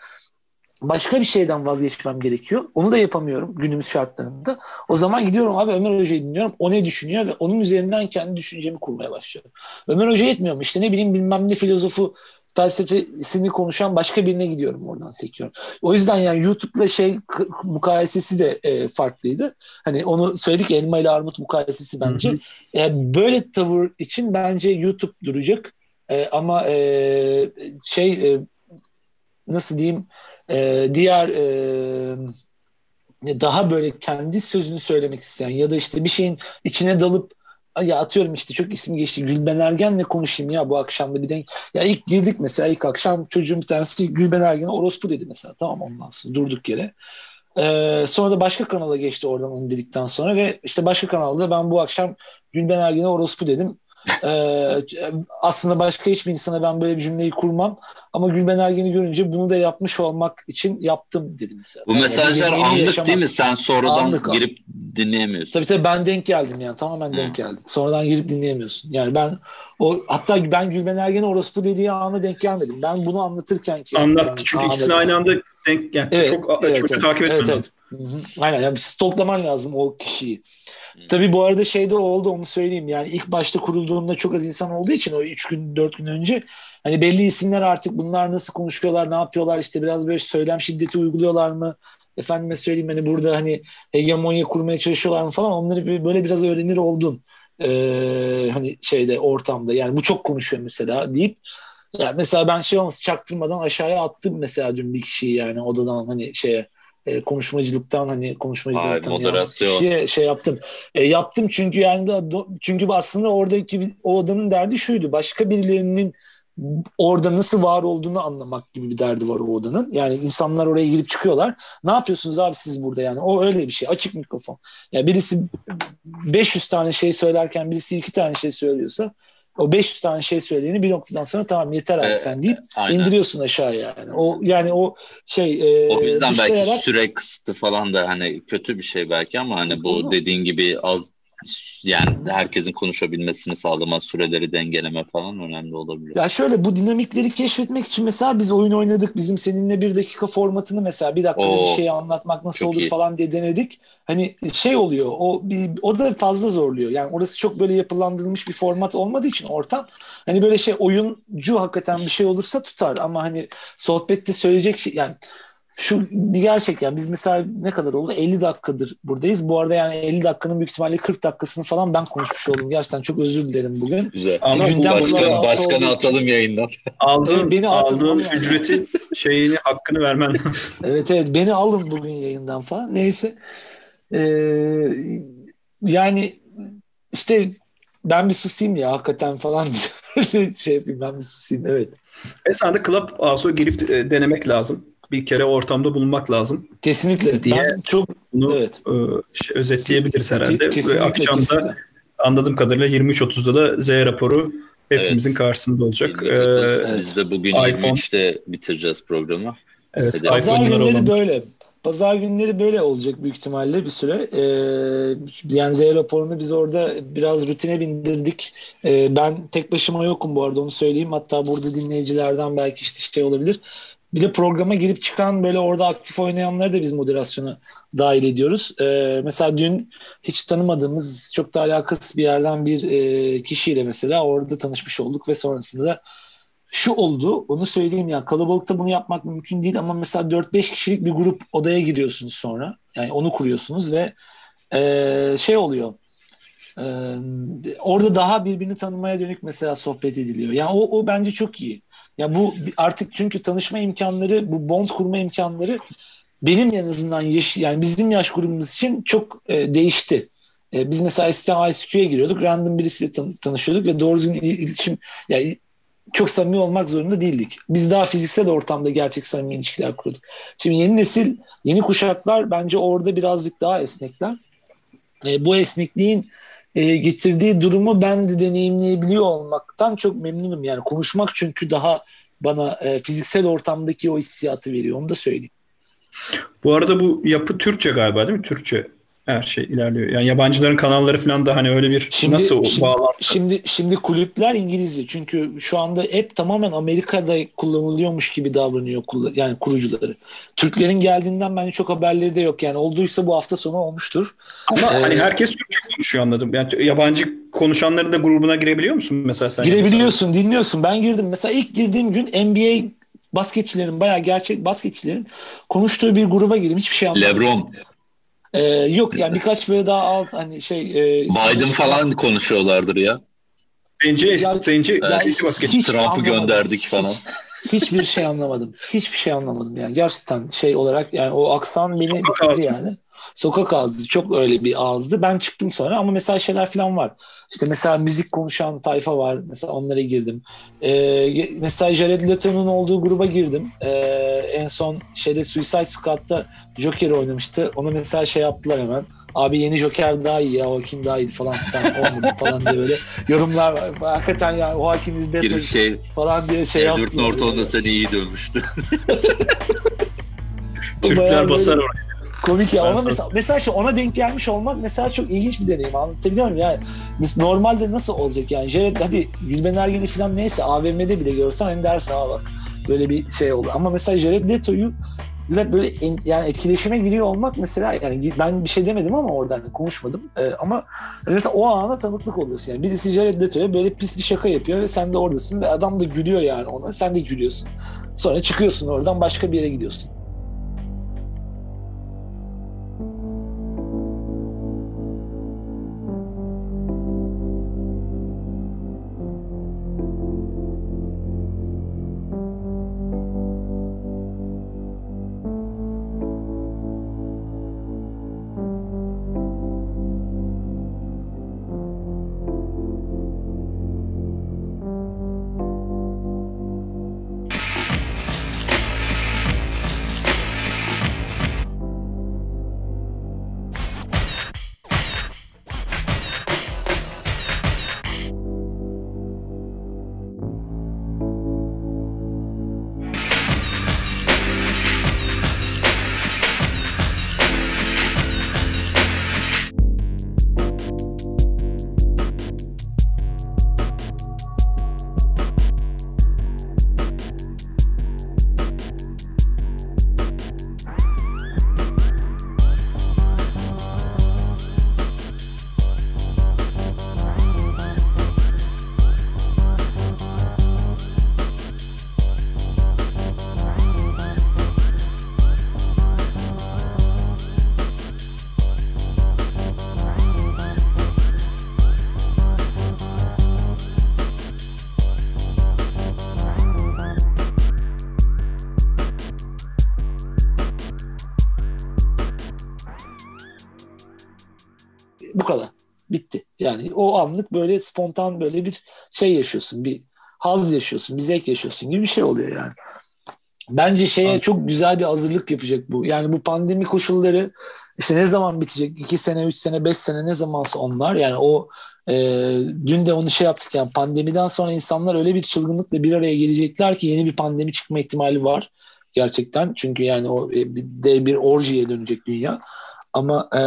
Speaker 2: başka bir şeyden vazgeçmem gerekiyor. Onu da yapamıyorum günümüz şartlarında. O zaman gidiyorum abi Ömer Hoca'yı dinliyorum. O ne düşünüyor ve onun üzerinden kendi düşüncemi kurmaya başlıyorum. Ömer Hoca yetmiyor mu? İşte ne bileyim bilmem ne filozofu felsefesini konuşan başka birine gidiyorum oradan sekiyorum. O yüzden yani YouTube'la şey mukayesesi de e, farklıydı. Hani onu söyledik elma ile armut mukayesesi bence. Hı hı. E, böyle tavır için bence YouTube duracak. E, ama e, şey e, nasıl diyeyim e, diğer e, daha böyle kendi sözünü söylemek isteyen ya da işte bir şeyin içine dalıp ya atıyorum işte çok isim geçti Gülben Ergen'le konuşayım ya bu akşam da bir denk. Ya ilk girdik mesela ilk akşam çocuğun bir tanesi Gülben Ergen'e orospu dedi mesela tamam ondan sonra durduk yere. Ee, sonra da başka kanala geçti oradan onu dedikten sonra ve işte başka kanalda ben bu akşam Gülben Ergen'e orospu dedim. Ee, aslında başka hiçbir insana ben böyle bir cümleyi kurmam. Ama Gülben Ergen'i görünce bunu da yapmış olmak için yaptım dedi mesela.
Speaker 1: Bu yani mesajlar anlık yaşamak, değil mi? Sen sonradan anlık, girip dinleyemiyorsun.
Speaker 2: Tabii tabii ben denk geldim yani. Tamamen Hı. denk geldim. Sonradan girip dinleyemiyorsun. Yani ben o hatta ben Gülben Ergen'e orospu dediği anı denk gelmedim. Ben bunu anlatırken ki.
Speaker 3: Anlattı yani, çünkü ikisini aynı anda denk geldi. Evet, çok, evet, çok evet, takip etmem evet, evet.
Speaker 2: Aynen yani stoklaman lazım o kişiyi. Tabii bu arada şey de oldu onu söyleyeyim. Yani ilk başta kurulduğunda çok az insan olduğu için o 3 gün 4 gün önce hani belli isimler artık bunlar nasıl konuşuyorlar, ne yapıyorlar işte biraz böyle söylem şiddeti uyguluyorlar mı? Efendime söyleyeyim hani burada hani hegemonya kurmaya çalışıyorlar mı falan onları böyle biraz öğrenir oldum. Ee, hani şeyde ortamda yani bu çok konuşuyor mesela deyip yani mesela ben şey olması çaktırmadan aşağıya attım mesela dün bir kişiyi yani odadan hani şeye e, konuşmacılıktan hani konuşmacılıktan kişiye şey yaptım. E, yaptım çünkü yani da çünkü aslında oradaki o adamın derdi şuydu. Başka birilerinin orada nasıl var olduğunu anlamak gibi bir derdi var o odanın. Yani insanlar oraya girip çıkıyorlar. Ne yapıyorsunuz abi siz burada yani? O öyle bir şey. Açık mikrofon. Yani birisi 500 tane şey söylerken birisi iki tane şey söylüyorsa o 500 tane şey söyleyeni bir noktadan sonra tamam yeter abi ee, sen deyip aynen. indiriyorsun aşağı yani. O yani o şey
Speaker 1: e, O yüzden belki süre kısıtı falan da hani kötü bir şey belki ama hani bu Olur. dediğin gibi az yani herkesin konuşabilmesini sağlama, süreleri dengeleme falan önemli olabilir.
Speaker 2: Ya şöyle bu dinamikleri keşfetmek için mesela biz oyun oynadık. Bizim seninle bir dakika formatını mesela bir dakikada Oo, bir şeyi anlatmak nasıl olur iyi. falan diye denedik. Hani şey oluyor o bir, o da fazla zorluyor. Yani orası çok böyle yapılandırılmış bir format olmadığı için ortam hani böyle şey oyuncu hakikaten bir şey olursa tutar ama hani sohbette söyleyecek şey yani şu bir gerçek yani biz mesela ne kadar oldu 50 dakikadır buradayız. Bu arada yani 50 dakikanın büyük ihtimalle 40 dakikasını falan ben konuşmuş oldum. Gerçekten çok özür dilerim bugün.
Speaker 1: Güzel. Ama e, başkan, başkanı atalım yayından.
Speaker 3: Aldığın, evet, beni aldığın ücretin şeyini hakkını vermen lazım.
Speaker 2: evet evet beni alın bugün yayından falan. Neyse. Ee, yani işte ben bir susayım ya hakikaten falan diye şey yapayım ben bir susayım evet.
Speaker 3: Ve sana da Clubhouse'a girip e, denemek lazım bir kere ortamda bulunmak lazım.
Speaker 2: Kesinlikle.
Speaker 3: Diye ben çok bunu evet. e, şey, özetleyebiliriz herhalde. Kesinlikle, Ve akşamda kesinlikle. anladığım kadarıyla 23.30'da da Z raporu hepimizin evet. karşısında olacak.
Speaker 1: Ee, Biz de bugün iPhone. 23'te bitireceğiz programı.
Speaker 2: Evet, Pazar günleri böyle. Pazar günleri böyle olacak büyük ihtimalle bir süre. Ee, yani Z raporunu biz orada biraz rutine bindirdik. Ee, ben tek başıma yokum bu arada onu söyleyeyim. Hatta burada dinleyicilerden belki işte şey olabilir. Bir de programa girip çıkan böyle orada aktif oynayanları da biz moderasyona dahil ediyoruz. Ee, mesela dün hiç tanımadığımız çok da alakasız bir yerden bir e, kişiyle mesela orada tanışmış olduk ve sonrasında da şu oldu onu söyleyeyim ya kalabalıkta bunu yapmak mümkün değil ama mesela 4-5 kişilik bir grup odaya giriyorsunuz sonra yani onu kuruyorsunuz ve e, şey oluyor Ee, orada daha birbirini tanımaya dönük mesela sohbet ediliyor. Yani o, o bence çok iyi. Ya bu artık çünkü tanışma imkanları, bu bond kurma imkanları benim en azından yaş, yani bizim yaş grubumuz için çok e, değişti. E, biz mesela eskiden ICQ'ya giriyorduk, random birisiyle tan- tanışıyorduk ve doğru düzgün iletişim yani çok samimi olmak zorunda değildik. Biz daha fiziksel ortamda gerçek samimi ilişkiler kurduk. Şimdi yeni nesil, yeni kuşaklar bence orada birazcık daha esnekler. E, bu esnekliğin e, getirdiği durumu ben de deneyimleyebiliyor olmaktan çok memnunum. Yani konuşmak çünkü daha bana e, fiziksel ortamdaki o hissiyatı veriyor. Onu da söyleyeyim.
Speaker 3: Bu arada bu yapı Türkçe galiba değil mi? Türkçe her şey ilerliyor. Yani yabancıların kanalları falan da hani öyle bir
Speaker 2: şimdi,
Speaker 3: nasıl
Speaker 2: şimdi,
Speaker 3: bağlantı?
Speaker 2: Şimdi şimdi kulüpler İngilizce. Çünkü şu anda hep tamamen Amerika'da kullanılıyormuş gibi davranıyor yani kurucuları. Türklerin geldiğinden bence çok haberleri de yok. Yani olduysa bu hafta sonu olmuştur.
Speaker 3: Ama ee, hani herkes Türkçe konuşuyor anladım. Yani yabancı konuşanların da grubuna girebiliyor musun mesela sen?
Speaker 2: Girebiliyorsun, mesela? dinliyorsun. Ben girdim. Mesela ilk girdiğim gün NBA basketçilerin bayağı gerçek basketçilerin konuştuğu bir gruba girdim. Hiçbir şey anlamadım.
Speaker 1: LeBron.
Speaker 2: Ee, yok yani birkaç böyle daha alt hani şey e,
Speaker 1: Biden falan konuşuyorlardır ya.
Speaker 3: Zenci, ya, zenci,
Speaker 2: ya,
Speaker 3: zenci.
Speaker 1: Trump'ı gönderdik falan.
Speaker 2: Hiç, hiçbir şey anlamadım. Hiçbir şey anlamadım yani. Gerçekten şey olarak yani o aksan beni bitirdi yani sokak ağzı çok öyle bir ağızdı. Ben çıktım sonra ama mesela şeyler falan var. İşte mesela müzik konuşan tayfa var. Mesela onlara girdim. Ee, mesela Jared Leto'nun olduğu gruba girdim. Ee, en son şeyde Suicide Squad'da Joker oynamıştı. Ona mesela şey yaptılar hemen. Abi yeni Joker daha iyi ya kim daha iyi falan sen olmadı falan diye böyle yorumlar var. Hakikaten yani o hakim is better şey, falan diye şey
Speaker 1: Edward Norton da seni iyi dövmüştü.
Speaker 3: Türkler basar oraya.
Speaker 2: Komik ya. Ona mesela, mesela işte ona denk gelmiş olmak mesela çok ilginç bir deneyim. Anlatabiliyor muyum? Yani normalde nasıl olacak yani? Jared hadi Gülben Ergen'i falan neyse AVM'de bile görsen hani dersin ha bak böyle bir şey oldu. Ama mesela Jared Leto'yu böyle en, yani etkileşime giriyor olmak mesela yani ben bir şey demedim ama oradan konuşmadım ee, ama mesela o ana tanıklık oluyorsun yani birisi Jared Leto'ya böyle pis bir şaka yapıyor ve sen de oradasın ve adam da gülüyor yani ona sen de gülüyorsun sonra çıkıyorsun oradan başka bir yere gidiyorsun Yani o anlık böyle spontan böyle bir şey yaşıyorsun. Bir haz yaşıyorsun. Bir zevk yaşıyorsun gibi bir şey oluyor yani. Bence şeye çok güzel bir hazırlık yapacak bu. Yani bu pandemi koşulları işte ne zaman bitecek? İki sene, üç sene, beş sene ne zamansa onlar. Yani o e, dün de onu şey yaptık yani pandemiden sonra insanlar öyle bir çılgınlıkla bir araya gelecekler ki yeni bir pandemi çıkma ihtimali var gerçekten. Çünkü yani o e, de bir orjiye dönecek dünya. Ama e,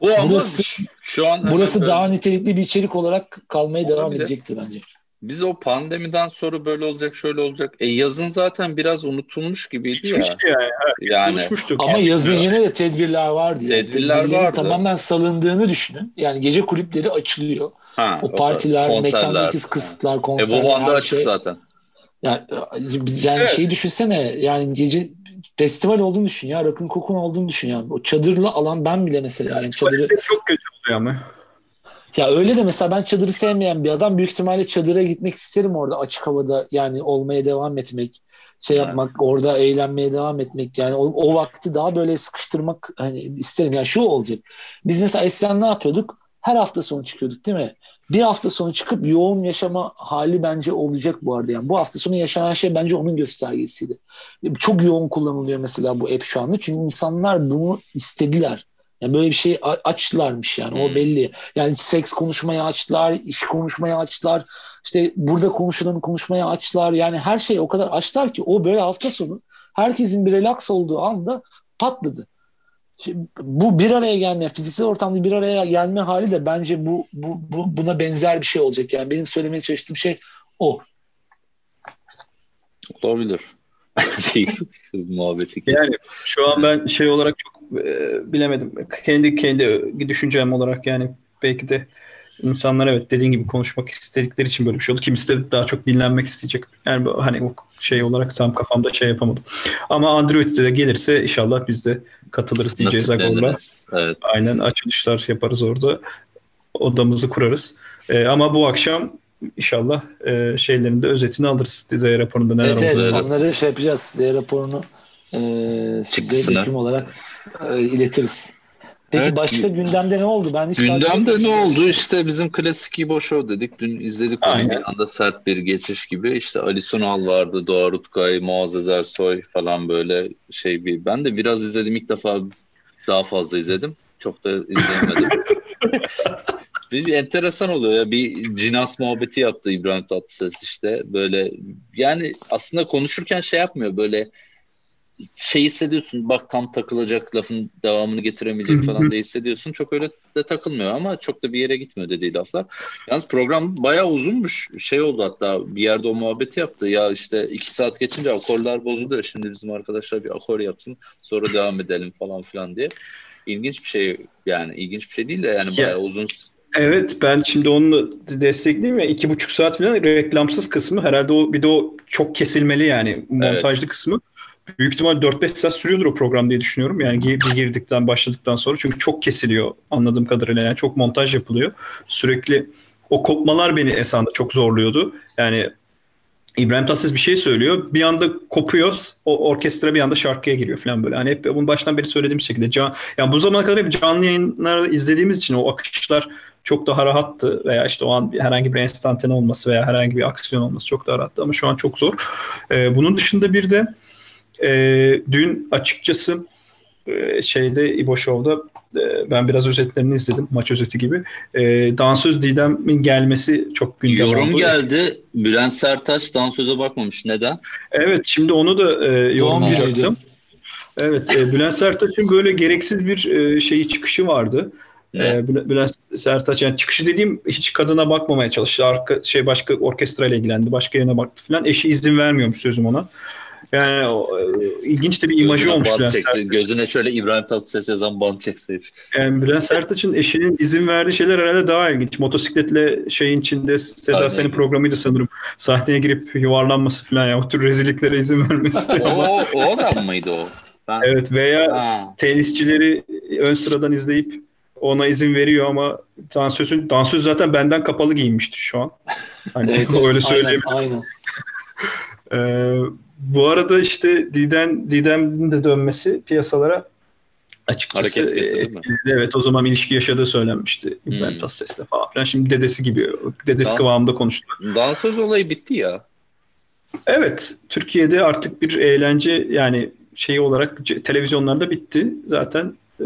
Speaker 1: o
Speaker 2: burası
Speaker 1: şu an
Speaker 2: burası
Speaker 1: hani
Speaker 2: daha nitelikli bir içerik olarak kalmaya devam
Speaker 1: Olabilir.
Speaker 2: edecektir bence.
Speaker 1: Biz o pandemiden sonra böyle olacak şöyle olacak. E yazın zaten biraz unutulmuş gibiydi ya.
Speaker 3: Bitmişti yani. Evet,
Speaker 1: Yani.
Speaker 3: konuşmuştuk.
Speaker 2: Ama yazın yine de tedbirler vardı. Yani.
Speaker 1: Tedbirler
Speaker 2: Tedbirlerin
Speaker 1: vardı.
Speaker 2: tamamen salındığını düşünün. Yani gece kulüpleri açılıyor.
Speaker 1: Ha,
Speaker 2: O partiler,
Speaker 1: konserler.
Speaker 2: mekandaki kısıtlar,
Speaker 1: E
Speaker 2: konserler,
Speaker 1: Wuhan'da
Speaker 2: her
Speaker 1: açık
Speaker 2: şey.
Speaker 1: zaten.
Speaker 2: Yani, yani
Speaker 3: Evet.
Speaker 2: şeyi düşünsene yani gece festival olduğunu düşün ya. Rock'ın kokun olduğunu düşün ya. O çadırlı alan ben bile mesela yani çadırı
Speaker 3: çok kötü oluyor ama.
Speaker 2: Ya öyle de mesela ben çadırı sevmeyen bir adam büyük ihtimalle çadıra gitmek isterim orada açık havada yani olmaya devam etmek şey
Speaker 1: Evet.
Speaker 2: yapmak orada eğlenmeye devam etmek yani o, o vakti daha böyle sıkıştırmak hani isterim yani şu olacak biz mesela eskiden ne yapıyorduk her hafta sonu çıkıyorduk değil mi bir hafta sonu çıkıp yoğun yaşama hali bence olacak bu arada yani bu hafta sonu yaşanan şey bence onun göstergesiydi çok yoğun kullanılıyor mesela bu app şu anda çünkü insanlar bunu istediler yani böyle bir şey açtılarmış yani o
Speaker 1: Hmm.
Speaker 2: belli. Yani seks konuşmaya açtılar, iş konuşmaya açtılar, işte burada konuşulanı konuşmaya açtılar. Yani her şeyi o kadar açtılar ki o böyle hafta sonu herkesin bir relax olduğu anda patladı. Şimdi bu bir araya gelme, fiziksel ortamda bir araya gelme hali de bence bu, bu, bu buna benzer bir şey olacak. Yani benim söylemeye çalıştığım şey o.
Speaker 1: Olabilir. Muhabbeti.
Speaker 3: Yani şu an ben şey olarak çok e, bilemedim. Kendi kendi düşüncem olarak yani belki de insanlar evet dediğin gibi konuşmak istedikleri için böyle bir şey oldu. Kimisi de daha çok dinlenmek isteyecek. Yani hani o şey olarak tam kafamda şey yapamadım. Ama Android'de de gelirse inşallah biz de katılırız Agor'la.
Speaker 1: deniriz? Evet.
Speaker 3: Aynen açılışlar yaparız orada. Odamızı kurarız. E, ama bu akşam inşallah e, şeylerin de özetini alırız. Dize raporunda neler
Speaker 2: Evet evet
Speaker 3: oldu.
Speaker 1: Evet.
Speaker 2: onları şey yapacağız. Size raporunu e, size döküm olarak e, iletiriz. Peki
Speaker 1: Evet.
Speaker 2: başka gündemde ne oldu? Ben hiç
Speaker 1: Gündemde ne oldu? İşte bizim klasik İbo Show dedik. Dün izledik onu.
Speaker 3: Aynen.
Speaker 1: Bir anda sert bir geçiş gibi. İşte Ali Sunal vardı, Doğa Rutkay, Muazzez Ersoy falan böyle şey bir. Ben de biraz izledim. ilk defa daha fazla izledim. Çok da izleyemedim. bir, bir enteresan oluyor ya. Bir cinas muhabbeti yaptı İbrahim Tatlıses işte. Böyle yani aslında konuşurken şey yapmıyor böyle şey hissediyorsun bak tam takılacak lafın devamını getiremeyecek falan diye hissediyorsun. Çok öyle de takılmıyor ama çok da bir yere gitmiyor dediği laflar. Yalnız program bayağı uzunmuş. Şey oldu hatta bir yerde o muhabbeti yaptı. Ya işte iki saat geçince akorlar bozuluyor. Şimdi bizim arkadaşlar bir akor yapsın sonra devam edelim falan filan diye. İlginç bir şey yani ilginç bir şey değil de yani
Speaker 3: Ya-
Speaker 1: bayağı uzun
Speaker 3: Evet ben şimdi onu destekleyeyim ya iki buçuk saat falan reklamsız kısmı herhalde o bir de o çok kesilmeli yani montajlı kısmı. Büyük ihtimal 4-5 saat sürüyordur o program diye düşünüyorum. Yani bir girdikten başladıktan sonra çünkü çok kesiliyor anladığım kadarıyla yani çok montaj yapılıyor. Sürekli o kopmalar beni esanda çok zorluyordu. Yani İbrahim Tatlıses bir şey söylüyor. Bir anda kopuyor. O orkestra bir anda şarkıya giriyor falan böyle. Hani hep bunu baştan beri söylediğim şekilde. Can, yani bu zamana kadar hep canlı yayınları izlediğimiz için o akışlar çok daha rahattı veya işte o an herhangi bir enstantane olması veya herhangi bir aksiyon olması çok daha rahattı ama şu an çok zor. Ee, bunun dışında bir de e, dün açıkçası e, şeyde İbo Show'da e, ben biraz özetlerini izledim maç özeti gibi. E, dansöz Didem'in gelmesi çok gündem
Speaker 1: yorum
Speaker 3: oldu.
Speaker 1: geldi. Bülent Sertaç dansöze bakmamış. Neden?
Speaker 3: Evet şimdi onu da e, yorumlayacaktım. Evet e, Bülent Sertaç'ın böyle gereksiz bir e, şeyi çıkışı vardı. E, Bül- Bülent Sertaç yani çıkışı dediğim hiç kadına bakmamaya çalıştı. Arka şey başka orkestra ile ilgilendi. Başka yerine baktı falan. Eşi izin vermiyormuş sözüm ona. Yani o, e, ilginç de bir imajı
Speaker 1: Gözüne
Speaker 3: olmuş
Speaker 1: bant
Speaker 3: Sertaç.
Speaker 1: Gözüne şöyle İbrahim Tatlıses yazan bant çekseymiş.
Speaker 3: Yani Bülent Sertaç'ın eşinin izin verdiği şeyler herhalde daha ilginç. Motosikletle şeyin içinde Seda
Speaker 1: Aynen.
Speaker 3: Sayan'ın programıydı sanırım. Sahneye girip yuvarlanması falan ya. O tür rezilliklere izin vermesi.
Speaker 1: o, o adam mıydı o? Ben,
Speaker 3: Evet veya
Speaker 1: Ha.
Speaker 3: tenisçileri ön sıradan izleyip ona izin veriyor ama dansözün dansöz zaten benden kapalı giyinmişti şu an. Hani
Speaker 2: Evet,
Speaker 3: öyle söyleyeyim.
Speaker 2: aynen, aynen.
Speaker 3: Ee, bu arada işte Didem Didem'in de dönmesi piyasalara açıkçası
Speaker 1: Hareket
Speaker 3: etkiledi. Evet o zaman ilişki yaşadığı söylenmişti. İbrahim
Speaker 1: Hmm.
Speaker 3: Tatlıses'le falan filan. Şimdi dedesi gibi, dedesi
Speaker 1: Dans-
Speaker 3: kıvamında konuştu.
Speaker 1: Dansöz olayı bitti ya.
Speaker 3: Evet, Türkiye'de artık bir eğlence yani şey olarak televizyonlarda bitti. Zaten e,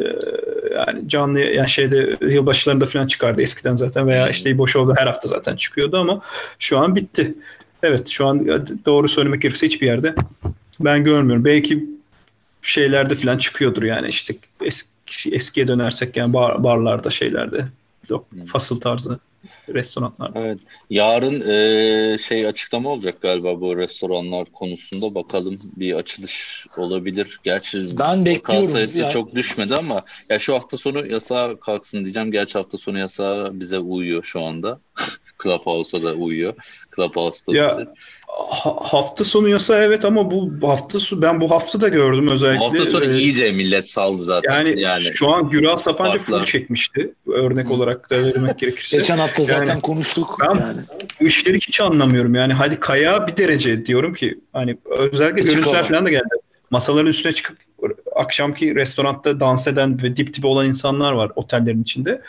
Speaker 3: yani canlı yani şeyde yılbaşlarında falan çıkardı eskiden zaten veya işte boş oldu her hafta zaten çıkıyordu ama şu an bitti. Evet, şu an doğru söylemek gerekirse hiçbir yerde ben görmüyorum. Belki şeylerde falan çıkıyordur yani işte eski, eskiye dönersek yani bar, barlarda şeylerde yok,
Speaker 1: Hmm.
Speaker 3: fasıl tarzı restoranlarda.
Speaker 1: Evet. Yarın e, şey açıklama olacak galiba bu restoranlar konusunda. Bakalım bir açılış olabilir. Gerçi
Speaker 2: Ben bekliyorum.
Speaker 1: sayısı
Speaker 2: Yani-
Speaker 1: çok düşmedi ama ya şu hafta sonu yasağı kalksın diyeceğim. Gerçi hafta sonu yasağı bize uyuyor şu anda. Clubhouse'a da uyuyor. Clubhouse'da
Speaker 3: Ya,
Speaker 1: bizi.
Speaker 3: Ha- hafta sonu yasa evet ama bu hafta sonu ben bu hafta da gördüm özellikle.
Speaker 1: Hafta sonu
Speaker 3: Ee,
Speaker 1: iyice millet saldı zaten.
Speaker 3: yani,
Speaker 1: Yani,
Speaker 3: şu an Güral Sapancı
Speaker 1: Farklı.
Speaker 3: full çekmişti. Örnek olarak da vermek gerekirse.
Speaker 2: Geçen hafta zaten
Speaker 3: Yani-
Speaker 2: konuştuk.
Speaker 3: Ben-
Speaker 2: yani.
Speaker 3: Bu işleri hiç anlamıyorum. Yani hadi kaya bir derece diyorum ki hani özellikle
Speaker 2: Açık
Speaker 3: görüntüler
Speaker 2: hava.
Speaker 3: falan da geldi. Masaların üstüne çıkıp akşamki restoranda dans eden ve dip dibe olan insanlar var otellerin içinde.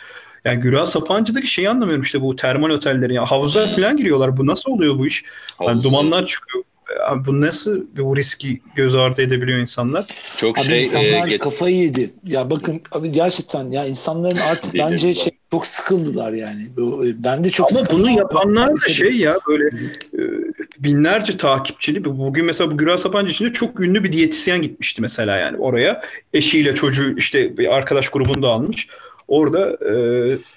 Speaker 3: Yani Güral Sapancı'daki şeyi anlamıyorum işte bu termal otelleri. Ya havuza falan giriyorlar. Bu nasıl oluyor bu iş? Yani dumanlar çıkıyor. Abi bu nasıl bu riski göz ardı edebiliyor insanlar?
Speaker 1: çok
Speaker 2: Abi
Speaker 1: şey
Speaker 2: insanlar
Speaker 1: e,
Speaker 2: kafayı yedi. Ya bakın abi gerçekten ya insanların artık bence şey çok sıkıldılar yani. Bu- Ben de çok
Speaker 3: Ama
Speaker 2: sıkıldım.
Speaker 3: bunu yapanlar da şey ya böyle e, binlerce takipçili. Bugün mesela bu Güral Sapancı içinde çok ünlü bir diyetisyen gitmişti mesela yani oraya. Eşiyle çocuğu işte bir arkadaş grubunu da almış. Orada e,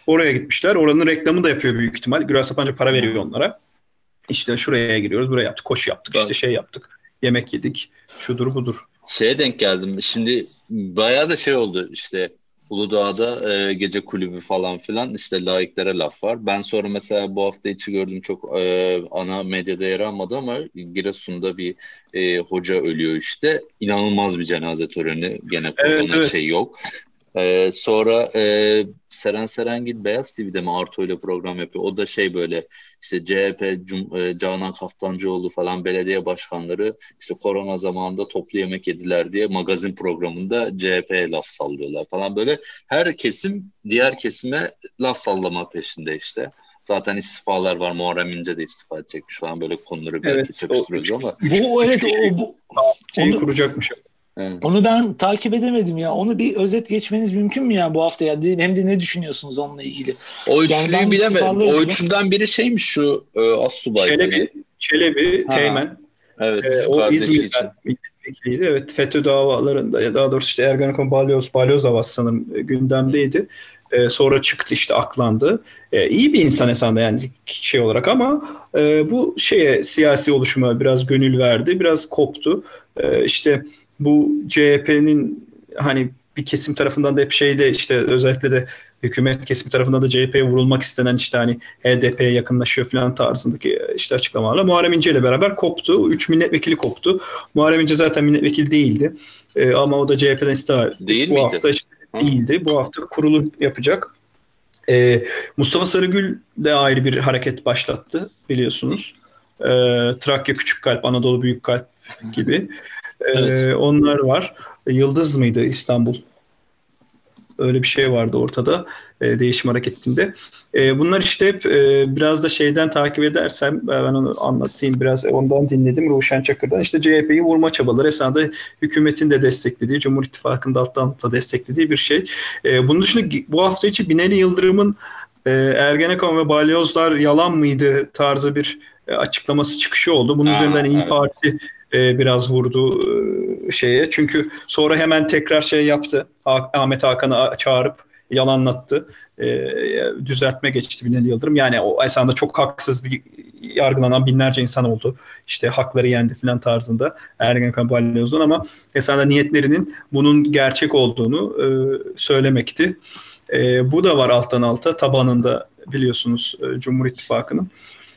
Speaker 3: oraya gitmişler. Oranın reklamı da yapıyor büyük ihtimal. Güral Sapancı para veriyor onlara. İşte şuraya giriyoruz, buraya yaptık, koşu yaptık,
Speaker 1: Ben-
Speaker 3: işte şey yaptık, yemek yedik, şudur budur.
Speaker 1: şeye denk geldim. Şimdi bayağı da şey oldu işte Uludağ'da e, gece kulübü falan filan işte laiklere laf var. Ben sonra mesela bu hafta içi gördüm çok e, ana medyada yer almadı ama Giresun'da bir e, hoca ölüyor işte. İnanılmaz bir cenaze töreni. Gene korona
Speaker 3: Evet, evet.
Speaker 1: şey yok. E, sonra e, Seren Serengil Beyaz TV'de mi Arto ile program yapıyor. O da şey böyle işte CHP, Cum, e, Canan Kaftancıoğlu falan belediye başkanları işte korona zamanında toplu yemek yediler diye magazin programında CHP'ye laf sallıyorlar falan böyle. Her kesim diğer kesime laf sallama peşinde işte. Zaten istifalar var. Muharrem İnce de istifa edecekmiş falan böyle konuları belki
Speaker 3: Evet,
Speaker 1: çakıştırıyoruz
Speaker 3: o-
Speaker 1: ama.
Speaker 2: Bu evet o, bu,
Speaker 3: Şeyi
Speaker 2: Onu-
Speaker 3: kuracakmış.
Speaker 1: Evet.
Speaker 2: onu ben takip edemedim ya. Onu bir özet geçmeniz mümkün mü ya bu hafta ya? Hem de ne düşünüyorsunuz onunla ilgili?
Speaker 1: O
Speaker 2: Yani
Speaker 1: üçlüyü
Speaker 2: ben
Speaker 1: bilemedim. O üçünden biri şeymiş şu e, Assubay.
Speaker 3: Çelebi, Çelebi,
Speaker 1: Ha.
Speaker 3: Teğmen,
Speaker 1: Evet. Şu
Speaker 3: o. İzmir'den milletvekiliydi. Evet FETÖ davalarında ya daha doğrusu işte Ergenekon Balyoz, Balyoz davası sanırım e, gündemdeydi. Ee, sonra çıktı işte aklandı. Ee, iyi bir insan esasında yani şey olarak ama e, bu şeye siyasi oluşuma biraz gönül verdi. Biraz koptu. Ee, işte bu CHP'nin hani bir kesim tarafından da hep şeyde işte özellikle de hükümet kesimi tarafından da CHP'ye vurulmak istenen işte hani HDP'ye yakınlaşıyor falan tarzındaki işte açıklamalarla Muharrem İnce ile beraber koptu. Üç milletvekili koptu. Muharrem İnce zaten milletvekili değildi. Ee, ama o da CHP'den istifa.
Speaker 1: Değil
Speaker 3: Bu
Speaker 1: miydi?
Speaker 3: hafta işte değildi. Bu hafta kurulu yapacak. Ee, Mustafa Sarıgül de ayrı bir hareket başlattı biliyorsunuz. Ee, Trakya Küçük Kalp, Anadolu Büyük Kalp gibi. Ee,
Speaker 2: Evet.
Speaker 3: Onlar var. Yıldız mıydı İstanbul? Öyle bir şey vardı ortada e, değişim hareketinde. E, bunlar işte hep e, biraz da şeyden takip edersem e, ben onu anlatayım biraz e, ondan dinledim Ruşen Çakır'dan. İşte CHP'yi vurma çabaları esasında hükümetin de desteklediği, Cumhur İttifakı'nın da alttan alta desteklediği bir şey. E, bunun dışında bu hafta içi Binali Yıldırım'ın e, Ergenekon ve Balyozlar yalan mıydı tarzı bir e, açıklaması çıkışı oldu. Bunun
Speaker 1: Ha,
Speaker 3: üzerinden İyi
Speaker 1: evet.
Speaker 3: Parti e, biraz vurdu e, şeye. Çünkü sonra hemen tekrar şey yaptı. Ah- Ahmet Hakan'ı çağırıp yalanlattı. E, düzeltme geçti Binali Yıldırım. Yani o esasında çok haksız bir yargılanan binlerce insan oldu. İşte hakları yendi filan tarzında Ergenekon Balyoz'dan ama esasında niyetlerinin bunun gerçek olduğunu e, söylemekti. E, bu da var alttan alta tabanında biliyorsunuz e, Cumhur İttifakı'nın.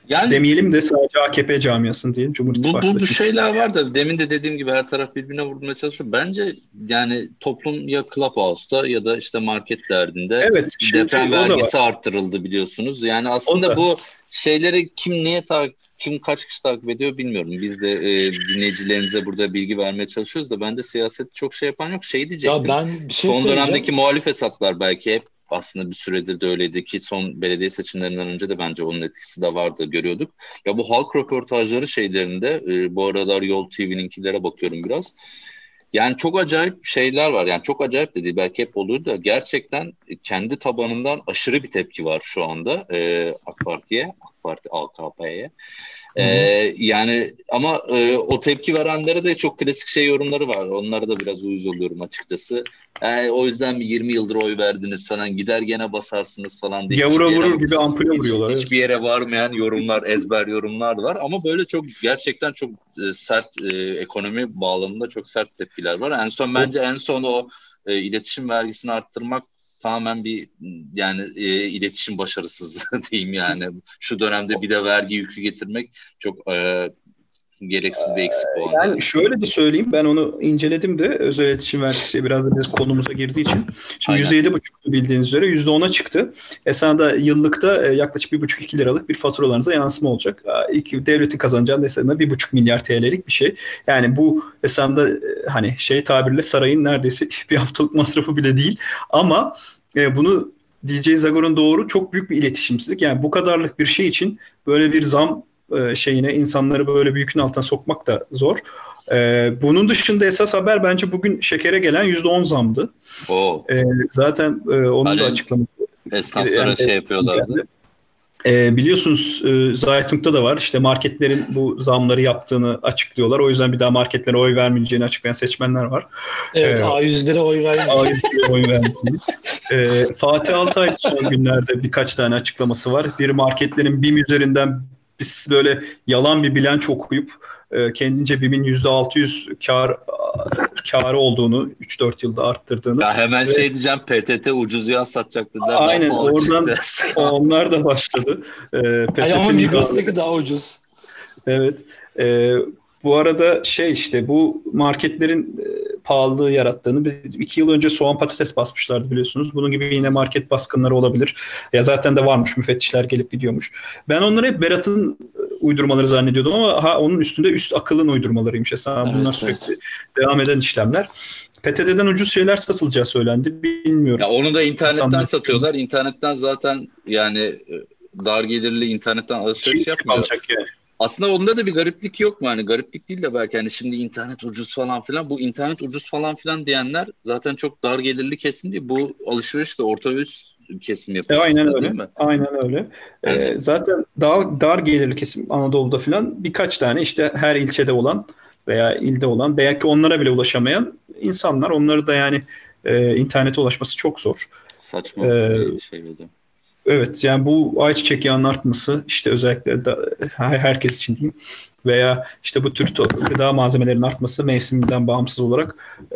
Speaker 1: Yani
Speaker 3: Demeyelim de sadece AKP camiasını diyelim Cumhur
Speaker 1: Bu, bu, bu şeyler var da demin de dediğim gibi her taraf birbirine vurmaya çalışıyor. Bence yani toplum ya Clubhouse'da ya da işte market derdinde
Speaker 3: Evet,
Speaker 1: deprem
Speaker 3: var.
Speaker 1: vergisi arttırıldı biliyorsunuz. Yani aslında
Speaker 3: da.
Speaker 1: bu şeyleri kim niye takip kim kaç kişi takip ediyor bilmiyorum. Biz de e, dinleyicilerimize burada bilgi vermeye çalışıyoruz da bence siyaset çok şey yapan yok. Şey diyecektim.
Speaker 2: Ya ben bir şey
Speaker 1: son dönemdeki muhalif hesaplar belki hep aslında bir süredir de öyleydi ki son belediye seçimlerinden önce de bence onun etkisi de vardı görüyorduk. Ya bu halk röportajları şeylerinde e, bu aralar Yol TV'ninkilere bakıyorum biraz. Yani çok acayip şeyler var. Yani çok acayip dedi belki hep olur da gerçekten kendi tabanından aşırı bir tepki var şu anda e, AK Parti'ye, AK Parti AKP'ye. Ee, yani ama e, o tepki verenlere de çok klasik şey yorumları var. Onlara da biraz uyuz oluyorum açıkçası. Ee, o yüzden bir 20 yıldır oy verdiniz falan gider gene basarsınız falan diye.
Speaker 3: Gavura
Speaker 1: yere-
Speaker 3: vurur gibi ampule vuruyorlar.
Speaker 1: hiç,
Speaker 3: evet.
Speaker 1: hiçbir yere varmayan yorumlar, ezber yorumlar var. Ama böyle çok gerçekten çok e, sert e, ekonomi bağlamında çok sert tepkiler var. En son bence en son o e, iletişim vergisini arttırmak tamamen bir yani e, iletişim başarısızlığı diyeyim yani. Şu dönemde bir de vergi yükü getirmek çok e, Gereksiz bir eksik puan.
Speaker 3: Yani şöyle de söyleyeyim ben onu inceledim de özel iletişim vergisi biraz da biz konumuza girdiği için. Şimdi
Speaker 1: Aynen.
Speaker 3: %7,5 bildiğiniz üzere %10'a çıktı. Esasında yıllıkta e, yaklaşık 1,5-2 liralık bir faturalarınıza yansıma olacak. E, İlk devletin kazanacağı esasında 1,5 milyar TL'lik bir şey. Yani bu esasında e, hani şey tabirle sarayın neredeyse bir haftalık masrafı bile değil. Ama bunu DJ Zagor'un doğru çok büyük bir iletişimsizlik. Yani bu kadarlık bir şey için böyle bir zam e, şeyine insanları böyle bir yükün altına sokmak da zor. E, bunun dışında esas haber bence bugün şekere gelen %10 zamdı.
Speaker 1: Oo,
Speaker 3: E, zaten e, onun
Speaker 1: Hani
Speaker 3: da açıklaması.
Speaker 1: esnaflara
Speaker 3: Yani-
Speaker 1: şey yapıyorlardı.
Speaker 3: E, biliyorsunuz e, Zaytung'da da var. İşte marketlerin bu zamları yaptığını açıklıyorlar. O yüzden bir daha marketlere oy vermeyeceğini açıklayan seçmenler var.
Speaker 2: Evet
Speaker 3: Evet.
Speaker 2: A100'lere oy vermiş.
Speaker 3: Hayır, oy vermediğini. E, Fatih Altay son günlerde birkaç tane açıklaması var. Bir marketlerin BİM üzerinden biz böyle yalan bir bilanço okuyup e, kendince BİM'in %600 kar karı olduğunu 3-4 yılda arttırdığını
Speaker 1: Ya hemen
Speaker 3: Ve-
Speaker 1: şey diyeceğim PTT ucuz yağ satacaktı.
Speaker 3: Aynen, oradan- onlar da başladı. E,
Speaker 2: Ay
Speaker 3: PTT'nin
Speaker 2: ama Migros'taki daha ucuz.
Speaker 3: Evet. Ee, bu arada şey işte bu marketlerin e, pahalılığı yarattığını bir- iki yıl önce soğan patates basmışlardı biliyorsunuz. Bunun gibi yine market baskınları olabilir. Ya zaten de varmış müfettişler gelip gidiyormuş. Ben onları hep Berat'ın e, uydurmaları zannediyordum ama ha onun üstünde üst akılın uydurmalarıymış. Esas
Speaker 2: Evet,
Speaker 3: bunlar
Speaker 2: evet.
Speaker 3: sürekli devam eden işlemler. PTT'den ucuz şeyler satılacağı söylendi. Bilmiyorum.
Speaker 1: Ya onu da internetten
Speaker 3: İnsanlar-
Speaker 1: satıyorlar. İnternetten zaten yani e, dar gelirli internetten alışveriş
Speaker 3: Kim
Speaker 1: yapmıyor.
Speaker 3: alacak yani?
Speaker 1: Aslında onda da bir gariplik yok mu? Hani gariplik değil de belki hani şimdi internet ucuz falan filan. Bu internet ucuz falan filan diyenler zaten çok dar gelirli kesim değil. Bu alışveriş de orta üst kesim
Speaker 3: E,
Speaker 1: yapıyor.
Speaker 3: aynen
Speaker 1: aslında,
Speaker 3: öyle.
Speaker 1: Değil mi?
Speaker 3: Aynen öyle. E,
Speaker 1: Evet.
Speaker 3: zaten dar, dar gelirli kesim Anadolu'da filan birkaç tane işte her ilçede olan veya ilde olan belki onlara bile ulaşamayan insanlar. Onları da yani e, internete ulaşması çok zor.
Speaker 1: Saçma
Speaker 3: Ee,
Speaker 1: bir şey oldu.
Speaker 3: Evet yani bu ayçiçek yağının artması işte özellikle da, her, herkes için diyeyim veya işte bu tür gıda malzemelerinin artması mevsiminden bağımsız olarak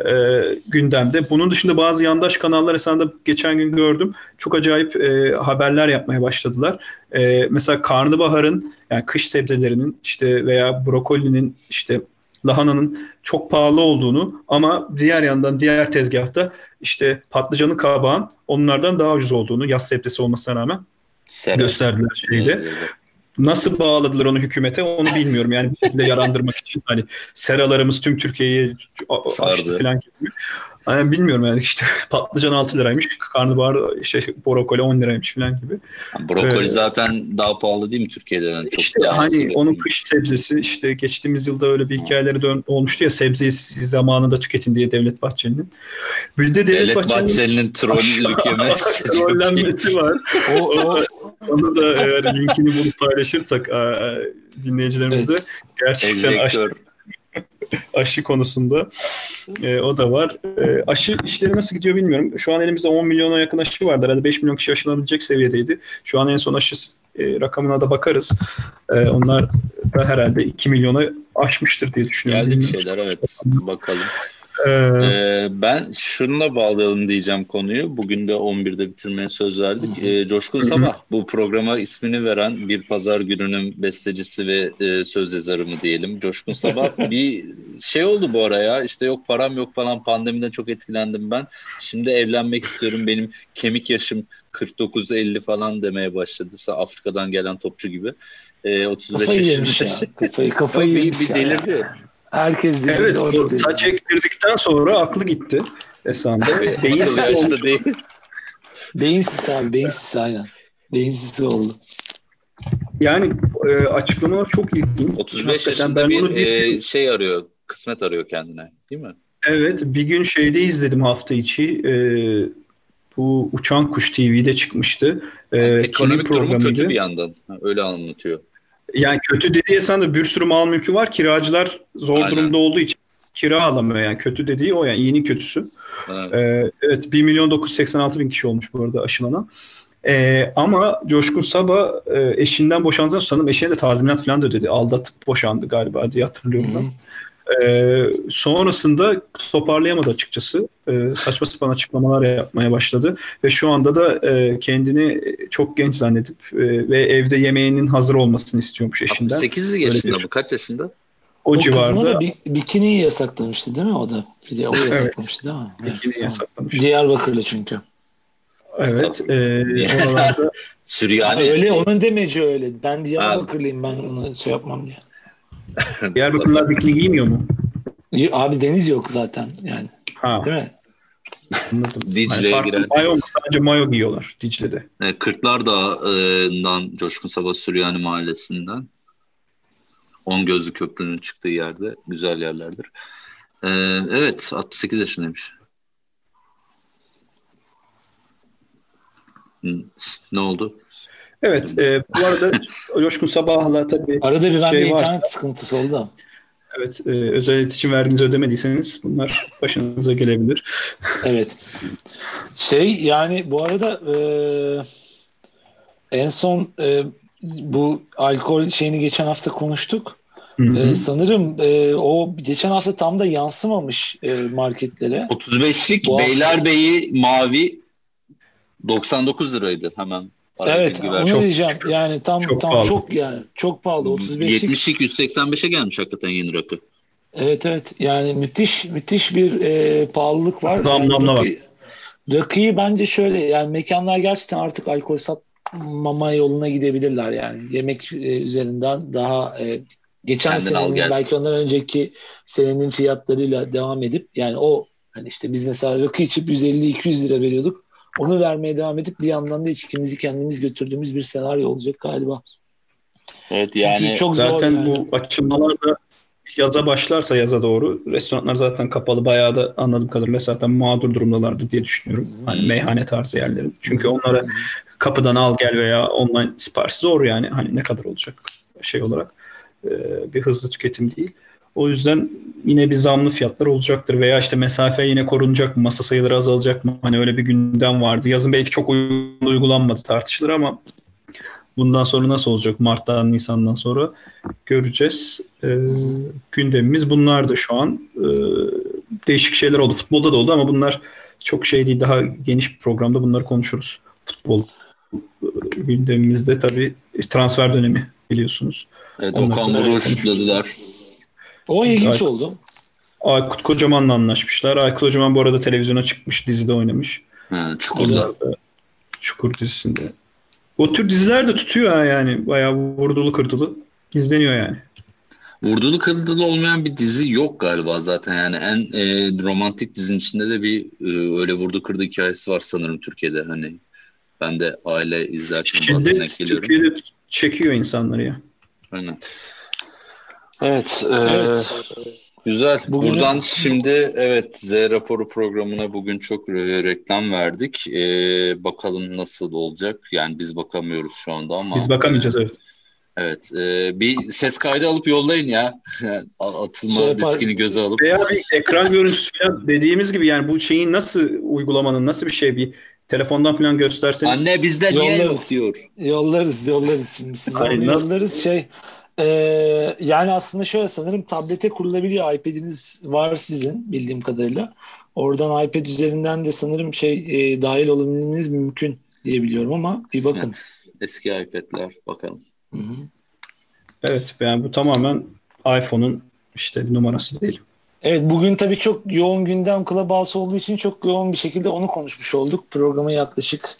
Speaker 3: e, gündemde. Bunun dışında bazı yandaş kanallar esasında geçen gün gördüm. Çok acayip e, haberler yapmaya başladılar. E, mesela karnabaharın yani kış sebzelerinin işte veya brokolinin işte lahananın çok pahalı olduğunu ama diğer yandan diğer tezgahta işte patlıcanı kabağın onlardan daha ucuz olduğunu yaz sebzesi olmasına rağmen
Speaker 1: Sera.
Speaker 3: gösterdiler şeyde.
Speaker 1: Evet.
Speaker 3: Nasıl bağladılar onu hükümete onu bilmiyorum. Yani bir şekilde yarandırmak için hani seralarımız tüm Türkiye'yi açtı falan gibi. Yani bilmiyorum yani işte patlıcan 6 liraymış, karnabahar işte brokoli 10 liraymış falan gibi.
Speaker 1: Yani brokoli
Speaker 3: Ee,
Speaker 1: zaten daha pahalı değil mi Türkiye'den? Çok
Speaker 3: İşte hani onun kış sebzesi işte geçtiğimiz yılda öyle bir hikayeleri dön olmuştu ya sebzeyi zamanında tüketin diye Devlet Bahçeli'nin. Bir de Devlet,
Speaker 1: Devlet
Speaker 3: Bahçeli'nin trollenmesi var.
Speaker 2: O, o
Speaker 3: Onu da eğer linkini bulup paylaşırsak a- dinleyicilerimizle gerçekten aşı,
Speaker 1: Enjektör.
Speaker 3: aşı konusunda e, o da var. E, aşı işleri nasıl gidiyor bilmiyorum. Şu an elimizde 10 milyona yakın aşı vardı. Herhalde 5 milyon kişi aşılabilecek seviyedeydi. Şu an en son aşı e, rakamına da bakarız. E, onlar da herhalde 2 milyona aşmıştır diye düşünüyorum.
Speaker 1: Geldi bir şeyler evet. Bakalım.
Speaker 3: E,
Speaker 1: Ee, ben şununla bağlayalım diyeceğim konuyu. Bugün de 11'de bitirmeye söz verdik. Ee, Coşkun Sabah bu programa ismini veren bir pazar gününün bestecisi ve e, söz yazarı mı diyelim. Coşkun Sabah bir şey oldu bu ara ya. İşte yok param yok falan pandemiden çok etkilendim ben. Şimdi evlenmek istiyorum. Benim kemik yaşım 49-50 falan demeye başladı. Afrika'dan gelen topçu gibi. Ee, 35
Speaker 2: kafayı yemiş ya. Kafayı, kafayı
Speaker 1: bir,
Speaker 2: yemiş
Speaker 1: bir
Speaker 2: ya.
Speaker 1: delirdi.
Speaker 2: Herkes delirdi.
Speaker 3: evet,
Speaker 2: o delirdi.
Speaker 3: saç ektirdikten sonra aklı gitti. Esanda. Beyinsiz olmuş.
Speaker 1: değil.
Speaker 2: Beyinsiz abi beyinsiz aynen. Beyinsiz oldu.
Speaker 3: Yani e, açıklamalar çok ilginç.
Speaker 1: 35
Speaker 3: Hakikaten
Speaker 1: yaşında
Speaker 3: ben
Speaker 1: bir
Speaker 3: bir-
Speaker 1: e, şey arıyor. Kısmet arıyor kendine. Değil mi?
Speaker 3: Evet, bir gün şeyde izledim hafta içi. E, bu Uçan Kuş TV'de çıkmıştı. E,
Speaker 1: Ekonomik durumu kötü bir yandan. Ha, Öyle anlatıyor.
Speaker 3: Yani kötü dediği esasında bir sürü mal mülkü var. Kiracılar zor
Speaker 1: Aynen.
Speaker 3: durumda olduğu için kira alamıyor. Yani kötü dediği o yani iyinin kötüsü.
Speaker 1: Evet.
Speaker 3: Ee, evet 1 milyon 986 bin kişi olmuş bu arada aşılanan. Ee, ama Coşkun Sabah e, eşinden boşandıktan sonra sanırım eşine de tazminat falan da ödedi. Aldatıp boşandı galiba diye hatırlıyorum ben. Ee, sonrasında toparlayamadı açıkçası. Ee, saçma sapan açıklamalar yapmaya başladı. Ve şu anda da e, kendini çok genç zannedip e, ve evde yemeğinin hazır olmasını istiyormuş eşinden.
Speaker 1: 68 yaşında bu. Kaç yaşında?
Speaker 3: o,
Speaker 2: O
Speaker 3: civarda
Speaker 2: da bi- bikini yasaklamıştı değil mi o da? Bir de o
Speaker 3: Evet.
Speaker 2: yasaklamıştı değil mi? Evet,
Speaker 3: bikini
Speaker 2: tamam.
Speaker 3: yasaklamış.
Speaker 2: Diyarbakırlı çünkü.
Speaker 3: Evet. E, oralarda
Speaker 1: Süryani.
Speaker 2: öyle onun demeci öyle. Ben Diyarbakırlıyım ben onu şey yapmam diye.
Speaker 3: Diyarbakırlılar bikini giymiyor mu?
Speaker 2: Abi deniz yok zaten yani.
Speaker 3: Ha,
Speaker 2: Değil mi?
Speaker 1: Dicle'ye giren-
Speaker 3: Mayo, sadece mayo giyiyorlar Dicle'de.
Speaker 1: E, Kırklar Dağı'ndan Coşkun Sabah Süryani Mahallesi'nden. On Gözlü Köprünün çıktığı yerde. Güzel yerlerdir. E, evet 68 yaşındaymış. Ne oldu?
Speaker 3: Evet. E, bu arada Coşkun Sabah'la tabii
Speaker 2: Arada bir
Speaker 3: Şey var.
Speaker 2: internet sıkıntısı oldu. da.
Speaker 3: evet e, özel iletişim verdiğinizi ödemediyseniz bunlar başınıza gelebilir.
Speaker 2: Evet. Şey yani bu arada e, en son e, bu alkol şeyini geçen hafta konuştuk.
Speaker 3: Hı hı.
Speaker 2: E, sanırım e, o geçen hafta tam da yansımamış e, marketlere.
Speaker 1: 35'lik
Speaker 2: Bu hafta-
Speaker 1: Beylerbeyi mavi 99 liraydı hemen.
Speaker 2: Evet onu
Speaker 3: Çok-
Speaker 2: diyeceğim. Yani tam
Speaker 3: çok
Speaker 2: tam
Speaker 3: pahalı.
Speaker 2: çok yani çok pahalı 35'lik.
Speaker 1: 70'lik 185'e gelmiş hakikaten yeni rakı.
Speaker 2: Evet evet yani müthiş müthiş bir e, pahalılık var.
Speaker 3: Zamlanma
Speaker 2: yani
Speaker 3: var.
Speaker 2: rakı- Rakıyı bence şöyle yani mekanlar gerçekten artık alkol satmama yoluna gidebilirler yani. Yemek e, üzerinden daha e, geçen
Speaker 1: Kendin
Speaker 2: senenin belki ondan önceki senenin fiyatlarıyla devam edip yani o hani işte biz mesela rakı içip 150-200 lira veriyorduk. Onu vermeye devam edip bir yandan da içkimizi kendimiz götürdüğümüz bir senaryo olacak galiba.
Speaker 1: Evet
Speaker 2: Çünkü
Speaker 1: yani
Speaker 2: çok zor
Speaker 3: Zaten
Speaker 2: yani.
Speaker 3: bu açılmalar da yaza başlarsa yaza doğru restoranlar zaten kapalı bayağı da anladığım kadarıyla zaten mağdur durumdalardı diye düşünüyorum. Hani meyhane tarzı yerlerin. Çünkü onlara kapıdan al gel veya online sipariş zor yani. Hani ne kadar olacak şey olarak. Ee, bir hızlı tüketim değil. O yüzden yine bir zamlı fiyatlar olacaktır veya işte mesafe yine korunacak mı? Masa sayıları azalacak mı? Hani öyle bir gündem vardı. Yazın belki çok uy- uygulanmadı tartışılır ama bundan sonra nasıl olacak? Mart'tan, Nisan'dan sonra göreceğiz. Ee, gündemimiz bunlardı şu an. Ee, değişik şeyler oldu. Futbolda da oldu ama bunlar çok şey değil. Daha geniş bir programda bunları konuşuruz. Futbol e, gündemimizde tabii transfer dönemi biliyorsunuz.
Speaker 1: evet,
Speaker 3: Onlar-
Speaker 1: Okan Buruk'u şutladılar.
Speaker 2: O ilginç
Speaker 3: Ay-
Speaker 2: oldu.
Speaker 3: Aykut Kocaman'la anlaşmışlar. Aykut Kocaman bu arada televizyona çıkmış, dizide oynamış.
Speaker 1: Ha, Çukur'da.
Speaker 3: Çukur dizisinde. O tür diziler de tutuyor ha yani. Bayağı vurdulu kırdılı izleniyor yani.
Speaker 1: Vurdulu kırdılı olmayan bir dizi yok galiba zaten yani en e, romantik dizinin içinde de bir e, öyle vurdu kırdı hikayesi var sanırım Türkiye'de hani ben de aile izlerken bazen
Speaker 3: Şiddet
Speaker 1: geliyorum.
Speaker 3: Türkiye'de çekiyor insanları ya.
Speaker 1: Aynen. Evet, e,
Speaker 2: Evet.
Speaker 1: güzel.
Speaker 2: Bugünün-
Speaker 1: Buradan şimdi evet Z raporu programına bugün çok re- reklam verdik. E, bakalım nasıl olacak. Yani biz bakamıyoruz şu anda ama.
Speaker 3: Biz bakamayacağız evet.
Speaker 1: Evet, e, bir ses kaydı alıp yollayın ya. Atılma
Speaker 2: Şey
Speaker 1: riskini göze alıp.
Speaker 3: Veya bir ekran görüntüsü falan dediğimiz gibi yani bu şeyin nasıl uygulamanın nasıl bir şey bir telefondan falan gösterseniz.
Speaker 1: Anne bizde niye yok
Speaker 2: Yollarız.
Speaker 1: diyor.
Speaker 2: Yollarız yollarız şimdi size onu
Speaker 3: nasıl-
Speaker 2: yollarız şey e, yani aslında şöyle sanırım tablete kurulabiliyor iPad'iniz var sizin bildiğim kadarıyla oradan iPad üzerinden de sanırım şey e, dahil olabilmeniz mümkün diye biliyorum ama bir bakın.
Speaker 1: Eski iPad'ler bakalım.
Speaker 2: Hı hı.
Speaker 3: Evet yani bu tamamen iPhone'un işte bir numarası değil.
Speaker 2: Evet bugün tabii çok yoğun gündem Clubhouse olduğu için çok yoğun bir şekilde onu konuşmuş olduk. Programı yaklaşık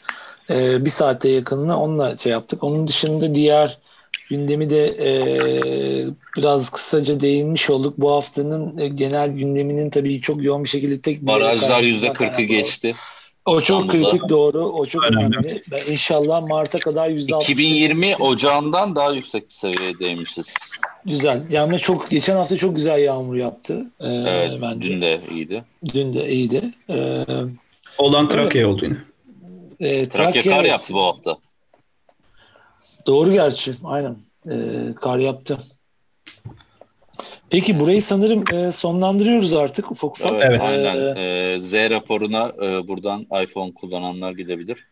Speaker 2: e, bir saate yakınına onunla şey yaptık. Onun dışında diğer gündemi de e, biraz kısaca değinmiş olduk. Bu haftanın e, genel gündeminin tabii çok yoğun bir şekilde tek bir
Speaker 1: Barajlar yüzde kırkı geçti.
Speaker 2: O çok kritik doğru. O çok
Speaker 3: Önemli.
Speaker 2: önemli. Ben inşallah Mart'a kadar yüzde altmış
Speaker 1: 2020 ocağından daha yüksek bir seviyedeymişiz.
Speaker 2: Güzel. Yani çok geçen hafta çok güzel yağmur yaptı. E,
Speaker 1: Evet,
Speaker 2: bence.
Speaker 1: dün de iyiydi.
Speaker 2: Dün de iyiydi. E,
Speaker 3: Olan Trakya oldu yine.
Speaker 2: e,
Speaker 1: Trakya kar
Speaker 2: evet.
Speaker 1: yaptı bu hafta.
Speaker 2: Doğru gerçi. Aynen. Ee, kar yaptı. Peki burayı sanırım e, sonlandırıyoruz artık ufak ufak.
Speaker 1: Evet, aynen.
Speaker 2: Ee,
Speaker 1: Ee, Z raporuna e, buradan iPhone kullananlar gidebilir.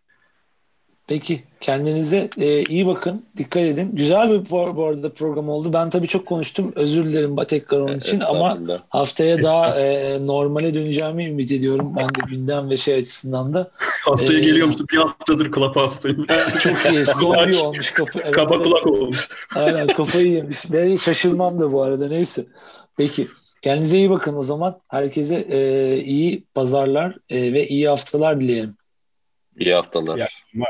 Speaker 1: Peki kendinize e, iyi bakın. Dikkat edin. Güzel bir bu, bu arada program oldu. Ben tabii çok konuştum. Özür dilerim tekrar onun için ama haftaya daha e, normale döneceğimi ümit ediyorum. Ben de gündem ve şey açısından da.
Speaker 3: Haftaya
Speaker 1: Ee,
Speaker 3: geliyor musun? Bir haftadır Clubhouse'dayım.
Speaker 1: Çok iyi. Zombi olmuş kafa. Evet,
Speaker 3: Kaba
Speaker 1: evet.
Speaker 3: kulak olmuş.
Speaker 1: Aynen kafayı yemiş. Ve şaşırmam da bu arada. Neyse. Peki. Kendinize iyi bakın o zaman. Herkese e, iyi pazarlar e, ve iyi haftalar dileyelim.
Speaker 4: İyi haftalar.
Speaker 3: Ya.
Speaker 2: Döndüm